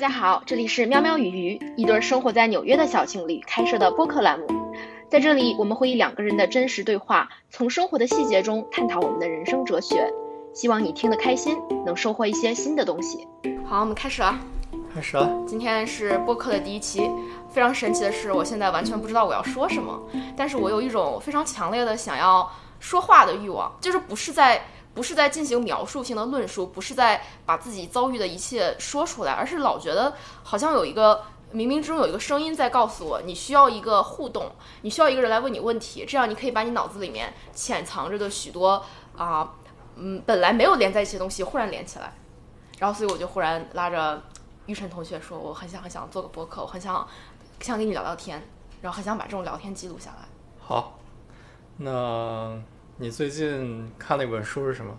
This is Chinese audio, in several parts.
家好，这里是喵喵与鱼，一对生活在纽约的小情侣开设的播客栏目。在这里，我们会以两个人的真实对话，从生活的细节中探讨我们的人生哲学。希望你听得开心，能收获一些新的东西。好，我们开始了。开始了。今天是播客的第一期，非常神奇的是，我现在完全不知道我要说什么，但是我有一种非常强烈的想要说话的欲望，就是不是在不是在进行描述性的论述，不是在把自己遭遇的一切说出来，而是老觉得好像有一个冥冥之中有一个声音在告诉我，你需要一个互动，你需要一个人来问你问题，这样你可以把你脑子里面潜藏着的许多啊，嗯，本来没有连在一起的东西忽然连起来，然后所以我就忽然拉着。玉晨同学说：“我很想很想做个播客，我很想想跟你聊聊天，然后很想把这种聊天记录下来。”好，那你最近看那本书是什么？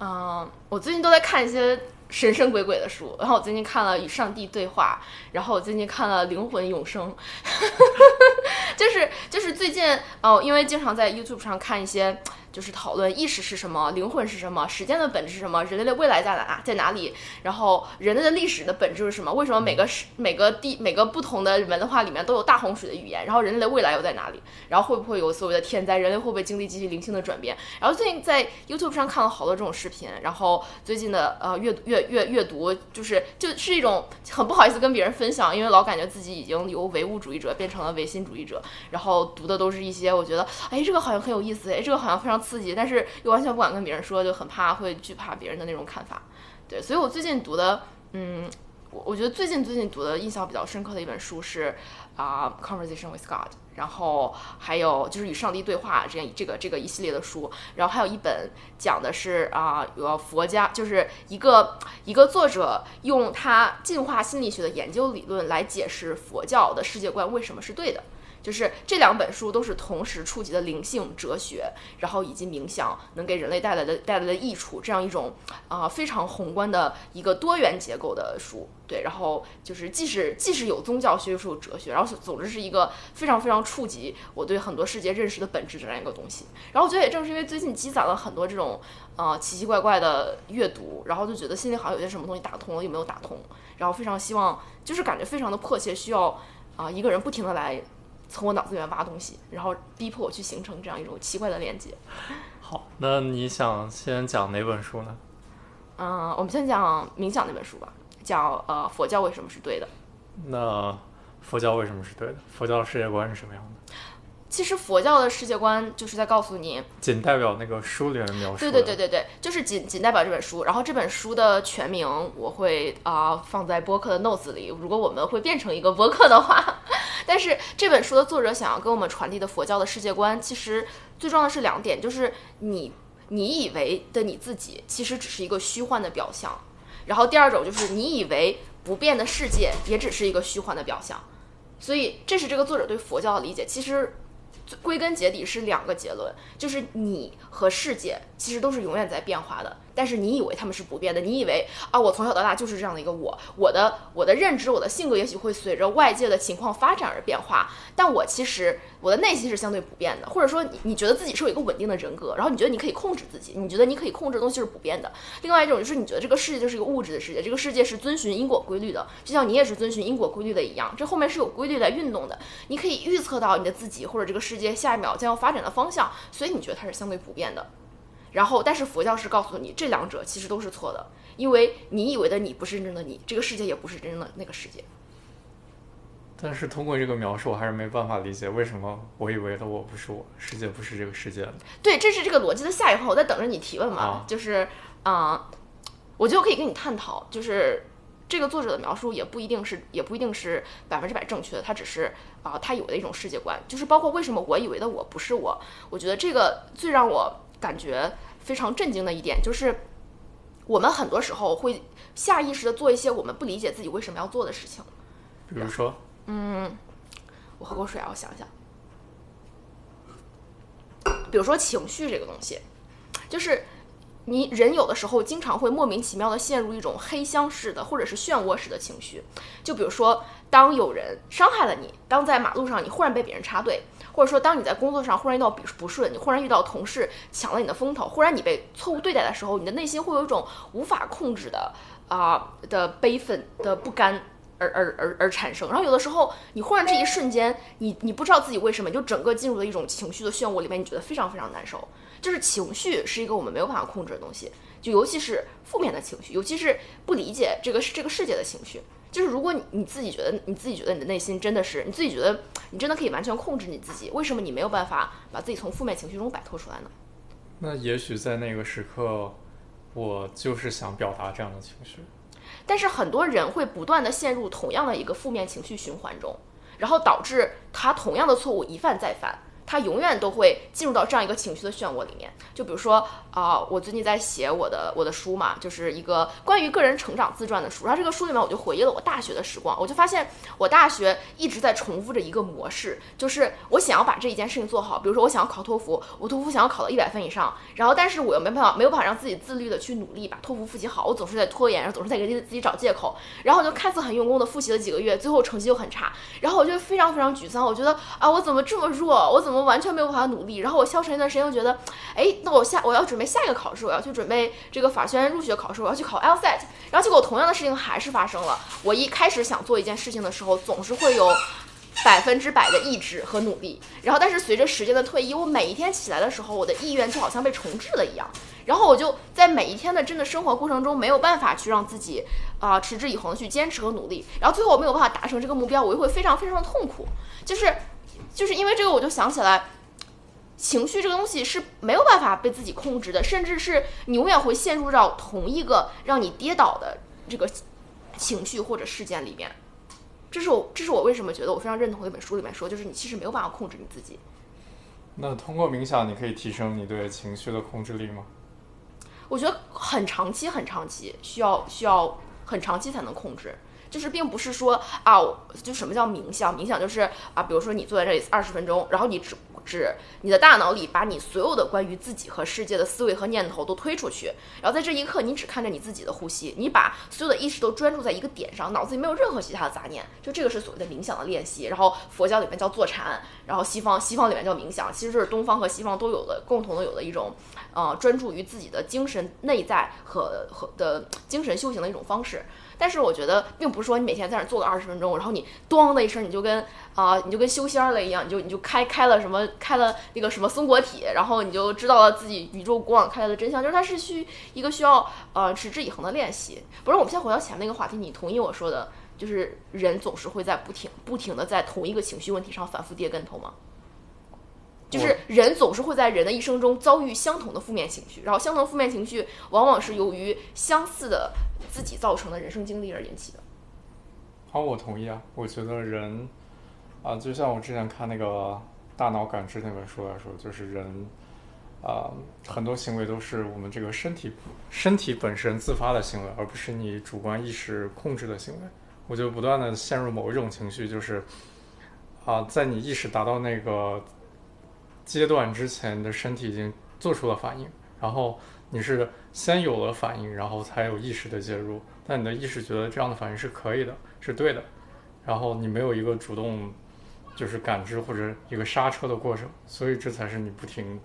嗯，我最近都在看一些神神鬼鬼的书，然后我最近看了《与上帝对话》，然后我最近看了《灵魂永生》，就是就是最近哦，因为经常在 YouTube 上看一些。就是讨论意识是什么，灵魂是什么，时间的本质是什么，人类的未来在哪，在哪里？然后人类的历史的本质是什么？为什么每个时每个地每个不同的文化里面都有大洪水的语言？然后人类的未来又在哪里？然后会不会有所谓的天灾？人类会不会经历极其灵性的转变？然后最近在 YouTube 上看了好多这种视频，然后最近的呃阅阅阅阅读就是就是一种很不好意思跟别人分享，因为老感觉自己已经由唯物主义者变成了唯心主义者，然后读的都是一些我觉得哎这个好像很有意思，哎这个好像非常。刺激，但是又完全不敢跟别人说，就很怕会惧怕别人的那种看法。对，所以我最近读的，嗯，我我觉得最近最近读的印象比较深刻的一本书是啊，《Conversation with God》，然后还有就是与上帝对话这样这个这个一系列的书，然后还有一本讲的是啊，有佛家，就是一个一个作者用他进化心理学的研究理论来解释佛教的世界观为什么是对的。就是这两本书都是同时触及的灵性哲学，然后以及冥想能给人类带来的带来的益处，这样一种啊非常宏观的一个多元结构的书。对，然后就是既是既是有宗教学，又是有哲学，然后总之是一个非常非常触及我对很多世界认识的本质这样一个东西。然后我觉得也正是因为最近积攒了很多这种呃奇奇怪怪的阅读，然后就觉得心里好像有些什么东西打通了，又没有打通，然后非常希望就是感觉非常的迫切，需要啊一个人不停的来。从我脑子里面挖东西，然后逼迫我去形成这样一种奇怪的连接。好，那你想先讲哪本书呢？嗯，我们先讲冥想那本书吧，叫呃佛教为什么是对的。那佛教为什么是对的？佛教的世界观是什么样的？其实佛教的世界观就是在告诉你，仅代表那个书里面描述。对对对对对，就是仅仅代表这本书。然后这本书的全名我会啊放在播客的 notes 里，如果我们会变成一个播客的话。但是这本书的作者想要跟我们传递的佛教的世界观，其实最重要的是两点，就是你你以为的你自己，其实只是一个虚幻的表象。然后第二种就是你以为不变的世界，也只是一个虚幻的表象。所以这是这个作者对佛教的理解，其实。归根结底是两个结论，就是你和世界其实都是永远在变化的。但是你以为他们是不变的，你以为啊，我从小到大就是这样的一个我，我的我的认知，我的性格也许会随着外界的情况发展而变化，但我其实我的内心是相对不变的，或者说你你觉得自己是有一个稳定的人格，然后你觉得你可以控制自己，你觉得你可以控制的东西是不变的。另外一种就是你觉得这个世界就是一个物质的世界，这个世界是遵循因果规律的，就像你也是遵循因果规律的一样，这后面是有规律在运动的，你可以预测到你的自己或者这个世界下一秒将要发展的方向，所以你觉得它是相对不变的。然后，但是佛教是告诉你，这两者其实都是错的，因为你以为的你不是真正的你，这个世界也不是真正的那个世界。但是通过这个描述，我还是没办法理解为什么我以为的我不是我，世界不是这个世界。对，这是这个逻辑的下一环，我在等着你提问嘛。就是啊，我觉得可以跟你探讨，就是这个作者的描述也不一定是，也不一定是百分之百正确的，他只是啊，他有的一种世界观，就是包括为什么我以为的我不是我，我觉得这个最让我。感觉非常震惊的一点就是，我们很多时候会下意识的做一些我们不理解自己为什么要做的事情。比如说，嗯，我喝口水啊，我想想。比如说情绪这个东西，就是你人有的时候经常会莫名其妙的陷入一种黑箱式的或者是漩涡式的情绪。就比如说，当有人伤害了你，当在马路上你忽然被别人插队。或者说当你在工作上忽然遇到不不顺，你忽然遇到同事抢了你的风头，忽然你被错误对待的时候，你的内心会有一种无法控制的啊、的悲愤的不甘。而而而而产生，然后有的时候你忽然这一瞬间，你你不知道自己为什么，你就整个进入了一种情绪的漩涡里面，你觉得非常非常难受。就是情绪是一个我们没有办法控制的东西，就尤其是负面的情绪，尤其是不理解这个这个世界的情绪。就是如果你你自己觉得你自己觉得你的内心真的是你自己觉得你真的可以完全控制你自己，为什么你没有办法把自己从负面情绪中摆脱出来呢？那也许在那个时刻，我就是想表达这样的情绪。但是很多人会不断的陷入同样的一个负面情绪循环中，然后导致他同样的错误一犯再犯。他永远都会进入到这样一个情绪的漩涡里面。就比如说啊、我最近在写我的我的书嘛，就是一个关于个人成长自传的书。然后这个书里面我就回忆了我大学的时光，我就发现我大学一直在重复着一个模式，就是我想要把这一件事情做好。比如说我想要考托福，我托福想要考到一百分以上，然后但是我又没办法没有办法让自己自律的去努力把托福复习好，我总是在拖延，然后总是在给自己自己找借口，然后我就看似很用功的复习了几个月，最后成绩又很差，然后我就非常非常沮丧，我觉得啊我怎么这么弱，我怎么完全没有办法努力，然后我消沉一段时间，又觉得，哎，那我下我要准备下一个考试，我要去准备这个法学院入学考试，我要去考 LSAT，然后结果同样的事情还是发生了，我一开始想做一件事情的时候，总是会有。百分之百的意志和努力，然后但是随着时间的推移，我每一天起来的时候，我的意愿就好像被重置了一样，然后我就在每一天的真的生活过程中没有办法去让自己啊、持之以恒的去坚持和努力，然后最后我没有办法达成这个目标，我又会非常非常的痛苦，就是就是因为这个，我就想起来。情绪这个东西是没有办法被自己控制的，甚至是你永远会陷入到同一个让你跌倒的这个情绪或者事件里面。这是我，这是我为什么觉得我非常认同的一本书里面说，就是你其实没有办法控制你自己。那通过冥想，你可以提升你对情绪的控制力吗？我觉得很长期、很长期，需要需要很长期才能控制。就是并不是说啊，就什么叫冥想？冥想就是啊，比如说你坐在这里二十分钟，然后你只只你的大脑里把你所有的关于自己和世界的思维和念头都推出去，然后在这一刻你只看着你自己的呼吸，你把所有的意识都专注在一个点上，脑子里没有任何其他的杂念。就这个是所谓的冥想的练习。然后佛教里面叫坐禅，然后西方西方里面叫冥想，其实就是东方和西方都有的共同的有的一种。呃，专注于自己的精神内在和和的精神修行的一种方式。但是我觉得，并不是说你每天在那儿坐个二十分钟，然后你咣的一声，你就跟啊、你就跟修仙了一样，你就你就开开了什么开了那个什么松果体，然后你就知道了自己宇宙过往开来的真相。就是它是需一个需要呃持之以恒的练习。不是，我们先回到前面那个话题，你同意我说的，就是人总是会在不停不停的在同一个情绪问题上反复跌跟头吗？就是人总是会在人的一生中遭遇相同的负面情绪，然后相同负面情绪往往是由于相似的自己造成的人生经历而引起的。好，我同意啊。我觉得人啊，就像我之前看那个《大脑感知》那本书来说，就是人啊，很多行为都是我们这个身体身体本身自发的行为，而不是你主观意识控制的行为。我就不断的陷入某一种情绪，就是啊，在你意识达到那个阶段之前，的身体已经做出了反应，然后你是先有了反应，然后才有意识的介入。但你的意识觉得这样的反应是可以的，是对的，然后你没有一个主动就是感知或者一个刹车的过程，所以这才是你不停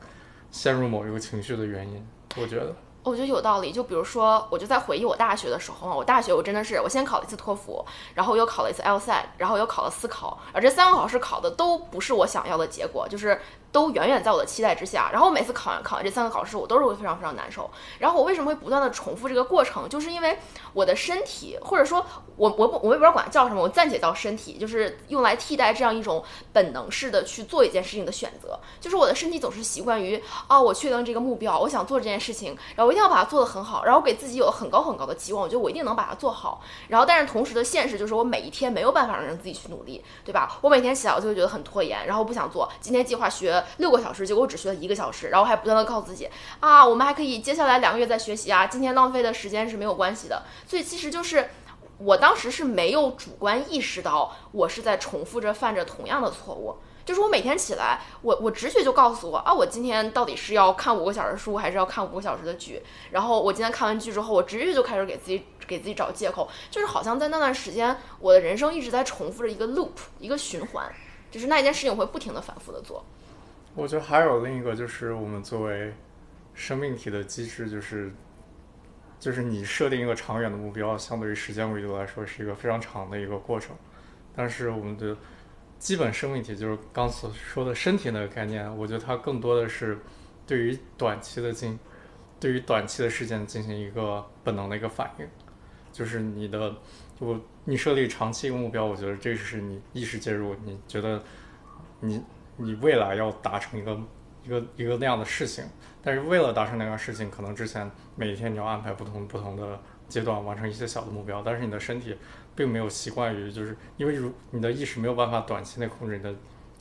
陷入某一个情绪的原因。我觉得，我觉得有道理。就比如说，我就在回忆我大学的时候嘛，我大学我真的是，我先考了一次托福，然后又考了一次 LSAT，然后又考了司考，而这三个考试考的都不是我想要的结果，就是都远远在我的期待之下。然后我每次考完考完这三个考试，我都是会非常非常难受。然后我为什么会不断的重复这个过程，就是因为我的身体，或者说我我不我也不知道管它叫什么，我暂且叫身体，就是用来替代这样一种本能式的去做一件事情的选择。就是我的身体总是习惯于啊，我确定这个目标，我想做这件事情，然后我一定要把它做得很好，然后给自己有很高很高的期望，我觉得我一定能把它做好。然后但是同时的现实就是我每一天没有办法让自己去努力，对吧？我每天起来我就会觉得很拖延，然后不想做。今天计划学六个小时，结果我只学了一个小时，然后还不断的告诉自己啊，我们还可以接下来两个月再学习啊，今天浪费的时间是没有关系的。所以其实就是。我当时是没有主观意识到我是在重复着犯着同样的错误，就是我每天起来，我我直觉就告诉我啊，我今天到底是要看五个小时书，还是要看五个小时的剧？然后我今天看完剧之后，我直觉就开始给自己给自己找借口，就是好像在那段时间，我的人生一直在重复着一个 loop，一个循环。就是那一件事情我会不停的反复的做。我觉得还有另一个就是我们作为生命体的机制，就是就是你设定一个长远的目标，相对于时间维度来说是一个非常长的一个过程。但是我们的基本生命体就是刚所说的身体那个概念，我觉得它更多的是对于短期的进，对于短期的事件进行一个本能的一个反应，就是你的我你设立长期一个目标，我觉得这是你意识介入，你觉得你你未来要达成一个一个一个那样的事情，但是为了达成那样事情，可能之前每天你要安排不同不同的阶段完成一些小的目标，但是你的身体并没有习惯于，就是因为如你的意识没有办法短期内控制你的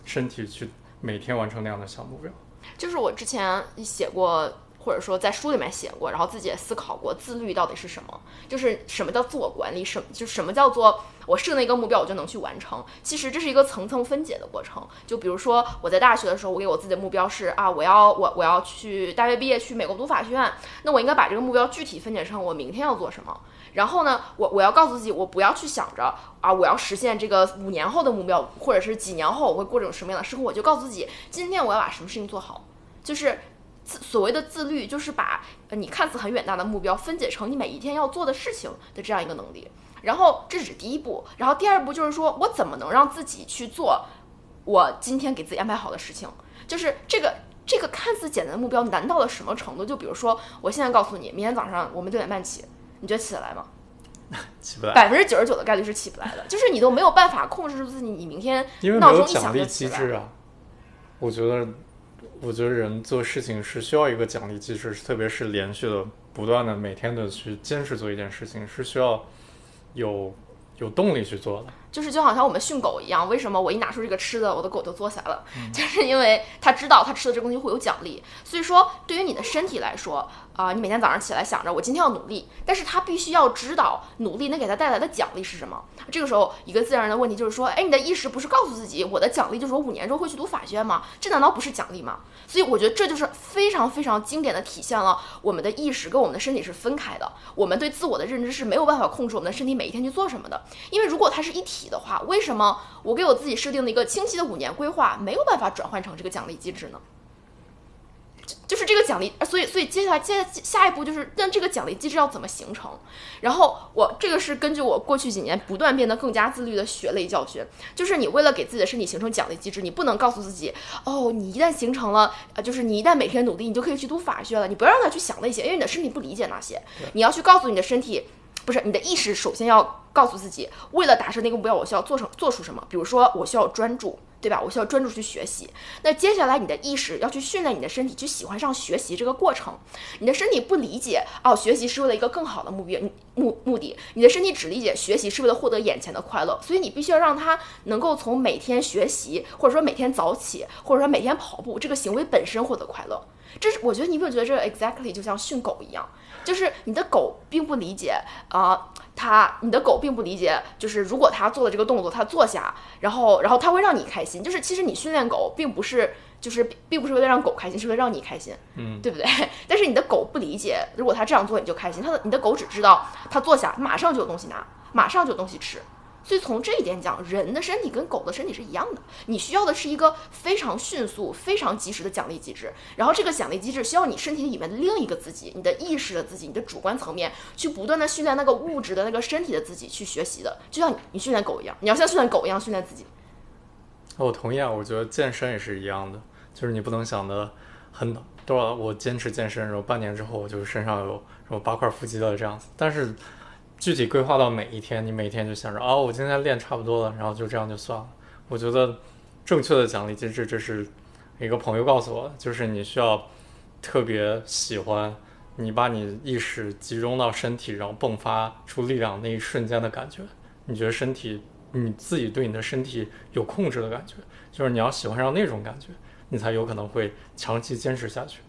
身体去每天完成那样的小目标。就是我之前写过，或者说在书里面写过，然后自己也思考过，自律到底是什么？就是什么叫自我管理？什么就什么叫做我设定一个目标，我就能去完成？其实这是一个层层分解的过程。就比如说我在大学的时候，我给我自己的目标是啊，我要我我要去大学毕业去美国读法学院，那我应该把这个目标具体分解成我明天要做什么。然后呢，我我要告诉自己，我不要去想着啊，我要实现这个五年后的目标，或者是几年后我会过这种什么样的生活，我就告诉自己，今天我要把什么事情做好。就是自所谓的自律，就是把呃你看似很远大的目标分解成你每一天要做的事情的这样一个能力。然后这只是第一步，然后第二步就是说我怎么能让自己去做我今天给自己安排好的事情。就是这个这个看似简单的目标难到了什么程度？就比如说，我现在告诉你，明天早上我们六点半起，你觉得起得来吗？起不来，百分之九十九的概率是起不来的，就是你都没有办法控制住自己，你明天因为没闹钟一有奖励响就起来机制啊。我觉得，我觉得人做事情是需要一个奖励机制，特别是连续的、不断的、每天的去坚持做一件事情，是需要有有动力去做的。就是就好像我们训狗一样，为什么我一拿出这个吃的，我的狗就坐下了？就是因为它知道它吃的这个东西会有奖励。所以说，对于你的身体来说，啊、你每天早上起来想着我今天要努力，但是他必须要知道努力能给他带来的奖励是什么。这个时候，一个自然的问题就是说，哎，你的意识不是告诉自己，我的奖励就是我五年之后会去读法学院吗？这难道不是奖励吗？所以我觉得这就是非常非常经典的体现了我们的意识跟我们的身体是分开的。我们对自我的认知是没有办法控制我们的身体每一天去做什么的，因为如果它是一体的话，为什么我给我自己设定了一个清晰的五年规划，没有办法转换成这个奖励机制呢？就就是这个奖励，呃所以所以接下来接下一步就是，那这个奖励机制要怎么形成？然后我这个是根据我过去几年不断变得更加自律的血泪教训，就是你为了给自己的身体形成奖励机制，你不能告诉自己，哦，你一旦形成了，呃，就是你一旦每天努力，你就可以去读法学了，你不要让他去想那些，因为你的身体不理解那些，你要去告诉你的身体。不是你的意识，首先要告诉自己，为了达成那个目标，我需要做成做出什么？比如说，我需要专注，对吧？我需要专注去学习。那接下来，你的意识要去训练你的身体去喜欢上学习这个过程。你的身体不理解哦，学习是为了一个更好的目标目目的，你的身体只理解学习是为了获得眼前的快乐。所以你必须要让他能够从每天学习，或者说每天早起，或者说每天跑步这个行为本身获得快乐。这是我觉得你有没有觉得这 exactly 就像训狗一样，就是你的狗并不理解啊、它你的狗并不理解，就是如果它做了这个动作，它坐下，然后然后它会让你开心，就是其实你训练狗并不是就是并并不是为了让狗开心，是为了让你开心，嗯，对不对？但是你的狗不理解，如果它这样做你就开心，它的你的狗只知道它坐下马上就有东西拿，马上就有东西吃。所以从这一点讲，人的身体跟狗的身体是一样的，你需要的是一个非常迅速、非常及时的奖励机制。然后这个奖励机制需要你身体里面的另一个自己，你的意识的自己，你的主观层面去不断的训练那个物质的那个身体的自己去学习的，就像你训练狗一样，你要像训练狗一样训练自己。我同意啊，我觉得健身也是一样的，就是你不能想的很多少，我坚持健身，然后半年之后我就身上有什么八块腹肌了这样子，但是具体规划到每一天，你每天就想着啊，我今天练差不多了，然后就这样就算了。我觉得正确的奖励机制，这是一个朋友告诉我的，就是你需要特别喜欢你把你意识集中到身体，然后迸发出力量那一瞬间的感觉，你觉得身体你自己对你的身体有控制的感觉，就是你要喜欢上那种感觉，你才有可能会长期坚持下去。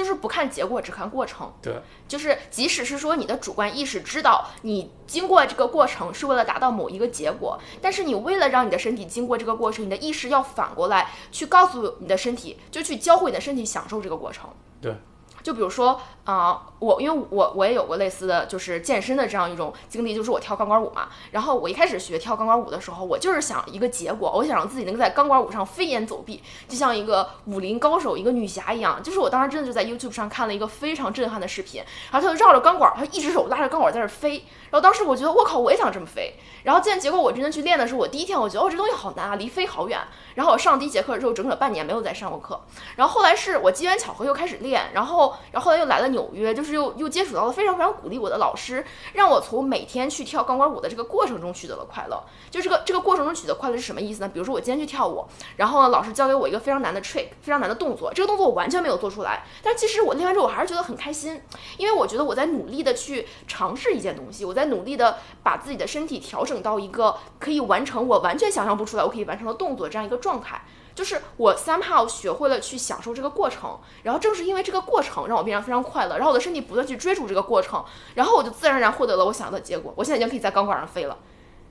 就是不看结果，只看过程。对，就是即使是说你的主观意识知道你经过这个过程是为了达到某一个结果，但是你为了让你的身体经过这个过程，你的意识要反过来去告诉你的身体，就去教会你的身体享受这个过程。对，就比如说啊、我因为我我也有过类似的就是健身的这样一种经历，就是我跳钢管舞嘛。然后我一开始学跳钢管舞的时候，我就是想一个结果，我想让自己能够在钢管舞上飞檐走壁，就像一个武林高手、一个女侠一样。就是我当时真的就在 YouTube 上看了一个非常震撼的视频，然后他就绕着钢管，他一只手拉着钢管在那飞。然后当时我觉得我靠，我也想这么飞。然后见结果我真的去练的时候，我第一天我觉得哦这东西好难啊，离飞好远。然后我上第一节课之后，整整半年没有再上过课。然后后来是我机缘巧合又开始练，然后然后后来又来了纽约，就是又又接触到了非常非常鼓励我的老师，让我从每天去跳钢管舞的这个过程中取得了快乐。就这个这个过程中取得快乐是什么意思呢？比如说我今天去跳舞，然后呢老师教给我一个非常难的 trick，非常难的动作，这个动作我完全没有做出来，但其实我练完之后我还是觉得很开心，因为我觉得我在努力的去尝试一件东西，我在努力的把自己的身体调整到一个可以完成我完全想象不出来我可以完成的动作这样一个状态。就是我 somehow 学会了去享受这个过程，然后正是因为这个过程让我变得非常快乐，然后我的身体不断去追逐这个过程，然后我就自然而然获得了我想要的结果。我现在已经可以在钢管上飞了，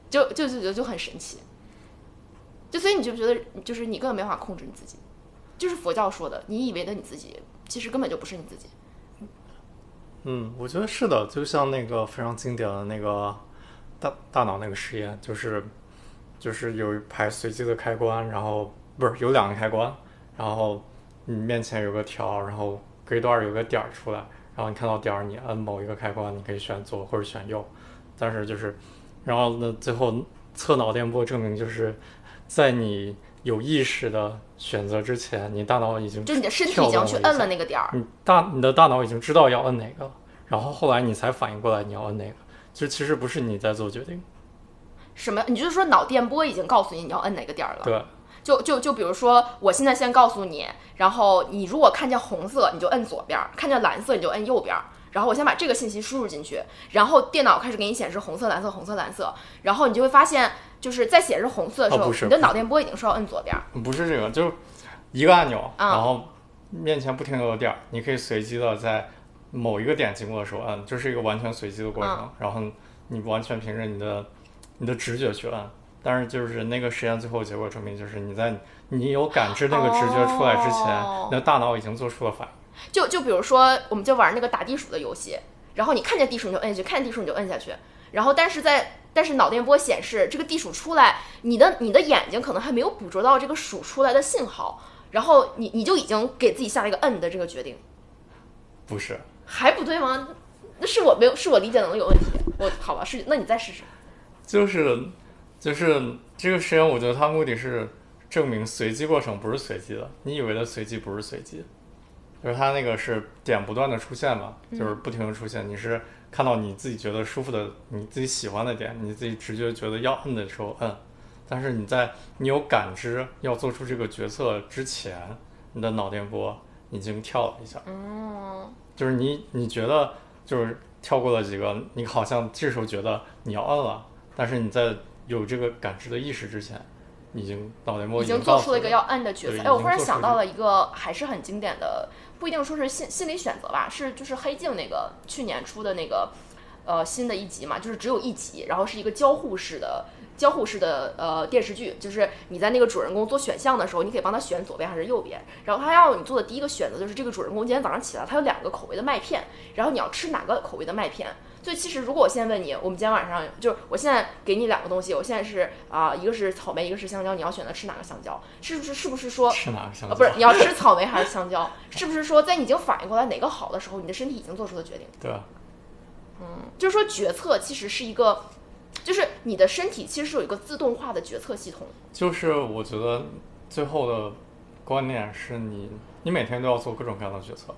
就就就就就很神奇。就所以你就觉得就是你根本没法控制你自己，就是佛教说的，你以为的你自己，其实根本就不是你自己。嗯，我觉得是的，就像那个非常经典的那个大大脑那个实验，就是就是有一排随机的开关，然后不是有两个开关，然后你面前有个条，然后隔一段有个点儿出来，然后你看到点儿，你按某一个开关，你可以选左或者选右，但是就是，然后呢，最后测脑电波证明就是在你有意识的选择之前，你大脑已经就你的身体已经去摁了那个点儿，你大你的大脑已经知道要摁哪个。了，然后后来你才反应过来你要摁哪个，就其实不是你在做决定，什么？你就是说脑电波已经告诉你你要摁哪个点儿了？对，就就就比如说，我现在先告诉你，然后你如果看见红色，你就摁左边儿；看见蓝色，你就摁右边儿。然后我先把这个信息输入进去，然后电脑开始给你显示红色、蓝色、红色、蓝色，然后你就会发现，就是在显示红色的时候，哦你的脑电波已经是要摁左边儿。不是这个，就是一个按钮，啊然后面前不停的有点儿，你可以随机的在某一个点经过的时候按，就是一个完全随机的过程，嗯然后你完全凭着你的你的直觉去摁。但是就是那个实验最后结果证明，就是你在你有感知那个直觉出来之前，哦你的大脑已经做出了反应。就就比如说，我们就玩那个打地鼠的游戏，然后你看见地鼠你就摁下去，看见地鼠你就摁下去，然后但是在但是脑电波显示这个地鼠出来，你的你的眼睛可能还没有捕捉到这个鼠出来的信号，然后你你就已经给自己下了一个摁的这个决定，不是，还不对吗？那是我没有，是我理解能力有问题。我好吧，是那你再试试。就是就是这个实验，我觉得它目的是证明随机过程不是随机的，你以为的随机不是随机，就是它那个是点不断的出现嘛，就是不停的出现，你是看到你自己觉得舒服的、你自己喜欢的点，你自己直觉觉得要摁的时候摁，但是你在你有感知要做出这个决策之前，你的脑电波已经跳了一下，嗯，就是你你觉得就是跳过了几个，你好像这时候觉得你要摁了，但是你在有这个感知的意识之前，已经脑袋末已经做出了一个要摁的决策。对哎，我忽然想到了一个还是很经典的，不一定说是心心理选择吧，是就是黑镜那个去年出的那个呃新的一集嘛，就是只有一集，然后是一个交互式的。交互式的呃电视剧，就是你在那个主人公做选项的时候，你可以帮他选左边还是右边。然后他要你做的第一个选择就是这个主人公今天早上起来，他有两个口味的麦片，然后你要吃哪个口味的麦片。所以其实如果我现在问你，我们今天晚上就是我现在给你两个东西，我现在是啊、一个是草莓，一个是香蕉，你要选择吃哪个香蕉？是不是 是不是说吃哪个香啊，蕉？不是，你要吃草莓还是香蕉？是不是说在你已经反应过来哪个好的时候，你的身体已经做出了决定？对啊，就是说决策其实是一个，就是你的身体其实是有一个自动化的决策系统。就是我觉得最后的观念是你你每天都要做各种各样的决策，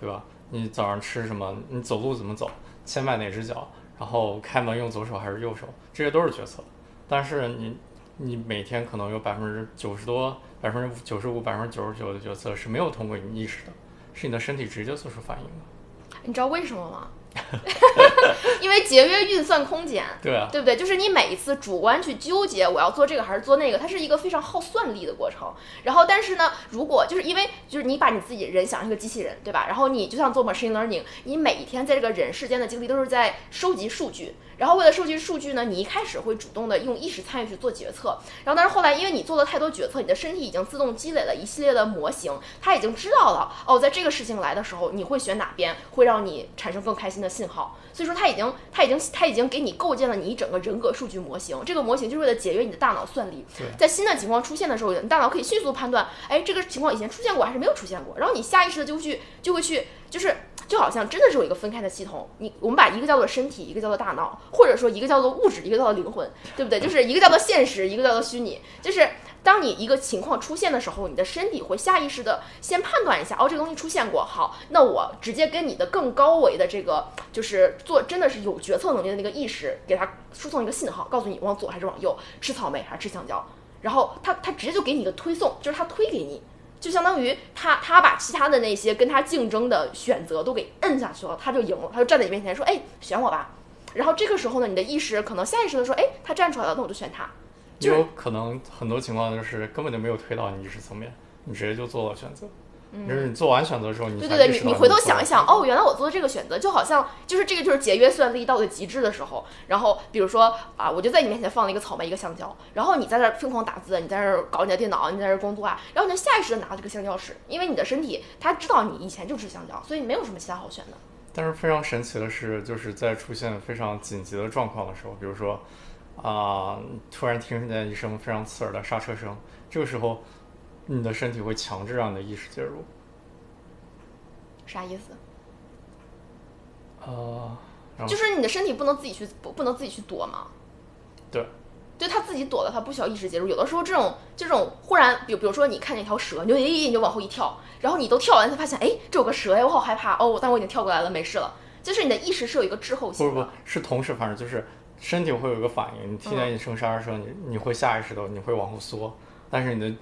对吧？你早上吃什么？你走路怎么走？先迈哪只脚？然后开门用左手还是右手？这些都是决策。但是你你每天可能有百分之九十多、百分之九十五、百分之九十九的决策是没有通过你意识的，是你的身体直接做出反应的。你知道为什么吗？因为节约运算空间。对啊，对不对？就是你每一次主观去纠结我要做这个还是做那个，它是一个非常耗算力的过程。然后，但是呢，如果就是因为就是你把你自己人想成一个机器人，对吧？然后你就像做 machine learning，你每一天在这个人世间的经历都是在收集数据。然后为了收集数据呢，你一开始会主动的用意识参与去做决策。然后，但是后来因为你做了太多决策，你的身体已经自动积累了一系列的模型，它已经知道了哦，在这个事情来的时候，你会选哪边，会让你产生更开心的信号。所以说，它已经它已经它已经给你构建了你一整个人格数据模型。这个模型就是为了节约你的大脑算力。在新的情况出现的时候，你大脑可以迅速判断，哎，这个情况以前出现过还是没有出现过，然后你下意识的就去就会去就是。就好像真的是有一个分开的系统，你我们把一个叫做身体，一个叫做大脑，或者说一个叫做物质，一个叫做灵魂，对不对？就是一个叫做现实，一个叫做虚拟。就是当你一个情况出现的时候，你的身体会下意识的先判断一下，哦，这个东西出现过，好，那我直接跟你的更高维的这个就是做真的是有决策能力的那个意识，给它输送一个信号，告诉你往左还是往右，吃草莓还是吃香蕉，然后它它直接就给你一个推送，就是它推给你。就相当于他他把其他的那些跟他竞争的选择都给摁下去了，他就赢了，他就站在你面前说：“哎，选我吧。”然后这个时候呢，你的意识可能下意识的说：“哎，他站出来了，那我就选他。”就有可能很多情况就是根本就没有推到你意识层面，你直接就做了选择。就是你做完选择之后，你对对对，你你回头想一想，哦，原来我做的这个选择，就好像就是这个就是节约算力到了极致的时候。然后比如说啊，我就在你面前放了一个草莓，一个香蕉，然后你在那儿疯狂打字，你在那儿搞你的电脑，你在那儿工作啊，然后你就下意识的拿了这个香蕉吃，因为你的身体它知道你以前就吃香蕉，所以没有什么其他好选的。但是非常神奇的是，就是在出现非常紧急的状况的时候，比如说啊、突然听见一声非常刺耳的刹车声，这个时候你的身体会强制让你的意识介入。啥意思？呃，就是你的身体不能自己去不不能自己去躲吗？对，对他自己躲了，他不需要意识介入。有的时候这种这种忽然，比比如说你看见一条蛇，你就咦你就往后一跳，然后你都跳完才发现，哎，这有个蛇呀，我好害怕哦，但我已经跳过来了，没事了。就是你的意识是有一个滞后不不性的。是同时发生，就是身体会有一个反应，你听见一声刹车声，你你会下意识的你会往后缩，但是你的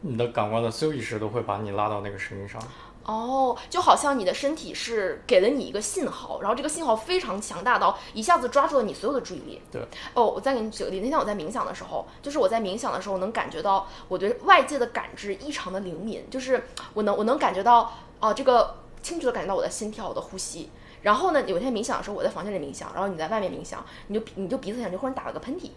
你的感官的所有意识都会把你拉到那个声音上。哦，就好像你的身体是给了你一个信号，然后这个信号非常强大到一下子抓住了你所有的注意力。对。哦，我再给你举个例，那天我在冥想的时候，就是我在冥想的时候能感觉到我对外界的感知异常的灵敏，就是我能我能感觉到哦、这个清楚的感觉到我的心跳、我的呼吸。然后呢，有一天冥想的时候，我在房间里冥想，然后你在外面冥想，你就你就鼻子上就忽然打了个喷嚏，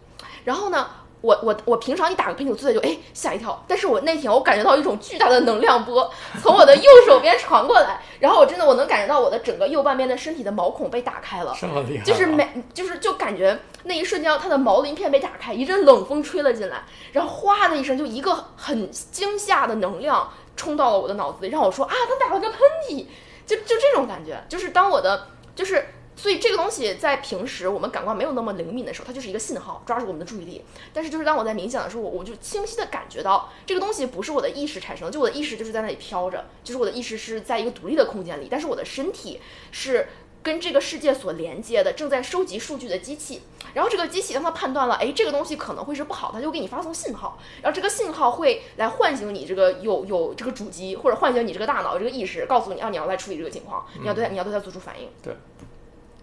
然后呢，我我我平常一打个喷嚏，我坐在就哎吓一跳，但是我那天我感觉到一种巨大的能量波从我的右手边传过来，然后我真的我能感觉到我的整个右半边的身体的毛孔被打开了，这么厉害吗？就是每就是就感觉那一瞬间，它的毛鳞片被打开，一阵冷风吹了进来，然后哗的一声，就一个很惊吓的能量冲到了我的脑子里，让我说啊，他打了个喷嚏，就就这种感觉，就是当我的就是。所以这个东西在平时我们感官没有那么灵敏的时候，它就是一个信号，抓住我们的注意力。但是就是当我在冥想的时候，我我就清晰的感觉到这个东西不是我的意识产生的，就我的意识就是在那里飘着，就是我的意识是在一个独立的空间里，但是我的身体是跟这个世界所连接的，正在收集数据的机器。然后这个机器当它判断了，哎，这个东西可能会是不好，它就给你发送信号。然后这个信号会来唤醒你这个有有这个主机，或者唤醒你这个大脑这个意识，告诉你啊，你要来处理这个情况，你要对它你要对它做出反应。对。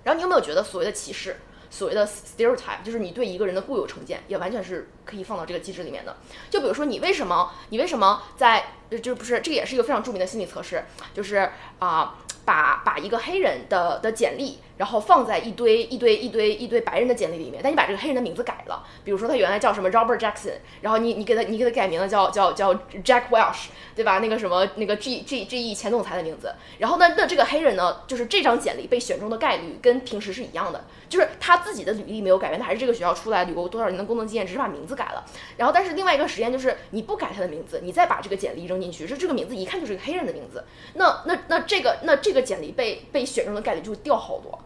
然后你有没有觉得所谓的歧视？所谓的 stereotype，就是你对一个人的固有成见，也完全是可以放到这个机制里面的。就比如说，你为什么，你为什么在，就不是，这个也是一个非常著名的心理测试，就是啊、把把一个黑人的的简历，然后放在一堆一堆一堆一堆白人的简历里面，但你把这个黑人的名字改了，比如说他原来叫什么 Robert Jackson，然后你你给他你给他改名了叫叫叫 Jack Welsh，对吧？那个什么那个 G G G E 前总裁的名字，然后呢，那这个黑人呢，就是这张简历被选中的概率跟平时是一样的，就是他自己的履历没有改变，他还是这个学校出来，有过多少年的工作经验，只是把名字改了。然后，但是另外一个实验就是你不改他的名字，你再把这个简历扔进去，是这个名字一看就是一个黑人的名字，那那那这个那这个简历被被选中的概率就会掉好多。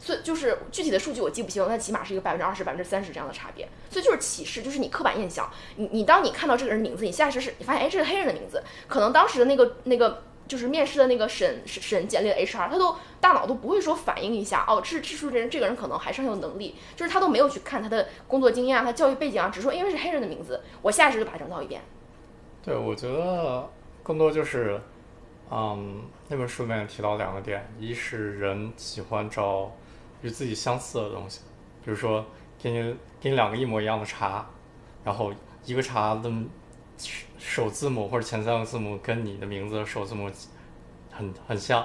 所以就是具体的数据我记不清了，但起码是一个百分之二十、百分之三十这样的差别。所以就是歧视，就是你刻板印象。你你当你看到这个人名字，你下意识是你发现，哎，这是黑人的名字，可能当时的那个那个就是面试的那个审审简历的 HR，他都大脑都不会说反应一下，哦，这这说这人这个人可能还是很有能力，就是他都没有去看他的工作经验啊，他教育背景啊，只说因为是黑人的名字，我下意识就把他扔到一边。对，我觉得更多就是，嗯，那本书里面提到两个点，一是人喜欢找与自己相似的东西，比如说给你给你两个一模一样的茶，然后一个茶的首字母或者前三个字母跟你的名字首字母很很像，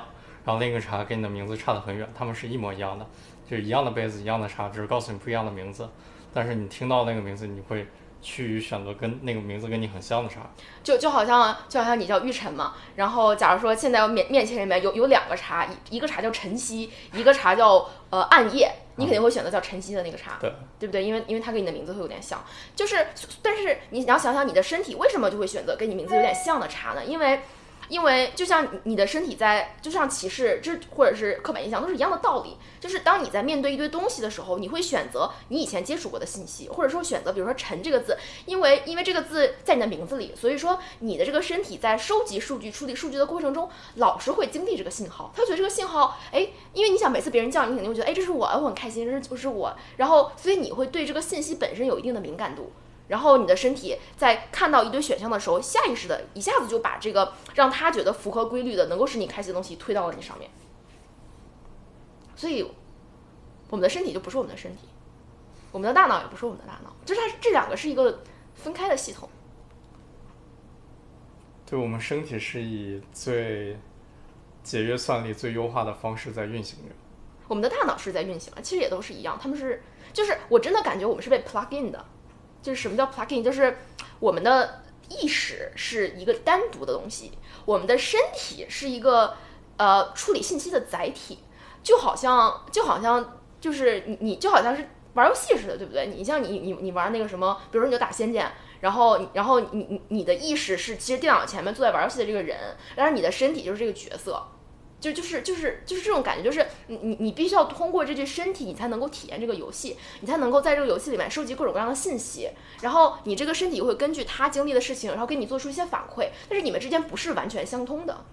然后另一个茶跟你的名字差得很远，它们是一模一样的，就是一样的杯子一样的茶，只是告诉你不一样的名字，但是你听到那个名字，你会去选择跟那个名字跟你很像的茶。就就好像就好像你叫玉晨嘛，然后假如说现在面面前里面有有两个茶，一一个茶叫晨曦，一个茶叫呃暗夜，你肯定会选择叫晨曦的那个茶，对对不对？因为因为它跟你的名字会有点像，就是但是你要想想你的身体为什么就会选择跟你名字有点像的茶呢？因为因为就像你的身体在，就像歧视这或者是刻板印象都是一样的道理，就是当你在面对一堆东西的时候，你会选择你以前接触过的信息，或者说选择比如说“陈”这个字，因为因为这个字在你的名字里，所以说你的这个身体在收集数据、处理数据的过程中，老是会经历这个信号，他觉得这个信号，哎，因为你想每次别人叫你，肯定会觉得，哎，这是我，我很开心，这是不是我？然后所以你会对这个信息本身有一定的敏感度。然后你的身体在看到一堆选项的时候，下意识的一下子就把这个让他觉得符合规律的、能够使你开心的东西推到了你上面。所以，我们的身体就不是我们的身体，我们的大脑也不是我们的大脑，就是它这两个是一个分开的系统。对我们身体是以最节约算力、最优化的方式在运行着。我们的大脑是在运行，其实也都是一样，他们是就是我真的感觉我们是被 plug in 的。就是什么叫 plugin？就是我们的意识是一个单独的东西，我们的身体是一个呃处理信息的载体，就好像就好像就是你你就好像是玩游戏似的，对不对？你像你你你玩那个什么，比如说你就打仙剑，然后然后你你你的意识是其实电脑前面坐在玩游戏的这个人，但是你的身体就是这个角色。就就是就是就是这种感觉，就是你你你必须要通过这具身体，你才能够体验这个游戏，你才能够在这个游戏里面收集各种各样的信息，然后你这个身体会根据他经历的事情，然后给你做出一些反馈，但是你们之间不是完全相通的，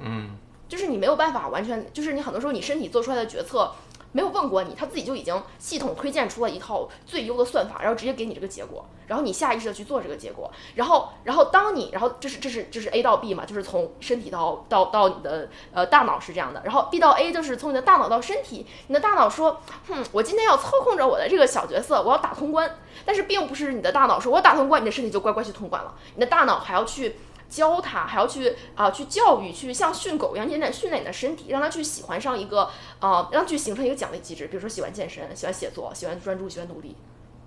嗯，就是你没有办法完全，就是你很多时候你身体做出来的决策。没有问过你，他自己就已经系统推荐出了一套最优的算法，然后直接给你这个结果，然后你下意识的去做这个结果，然后，然后当你，然后这是这是这是 A 到 B 嘛，就是从身体到到到你的呃大脑是这样的，然后 B 到 A 就是从你的大脑到身体，你的大脑说，哼，我今天要操控着我的这个小角色，我要打通关，但是并不是你的大脑说我打通关，你的身体就乖乖去通关了，你的大脑还要去。教他还要去啊，去教育，去像训狗一样，渐渐训练你的身体，让他去喜欢上一个啊，让去形成一个奖励机制。比如说喜欢健身，喜欢写作，喜欢专注，喜欢努力。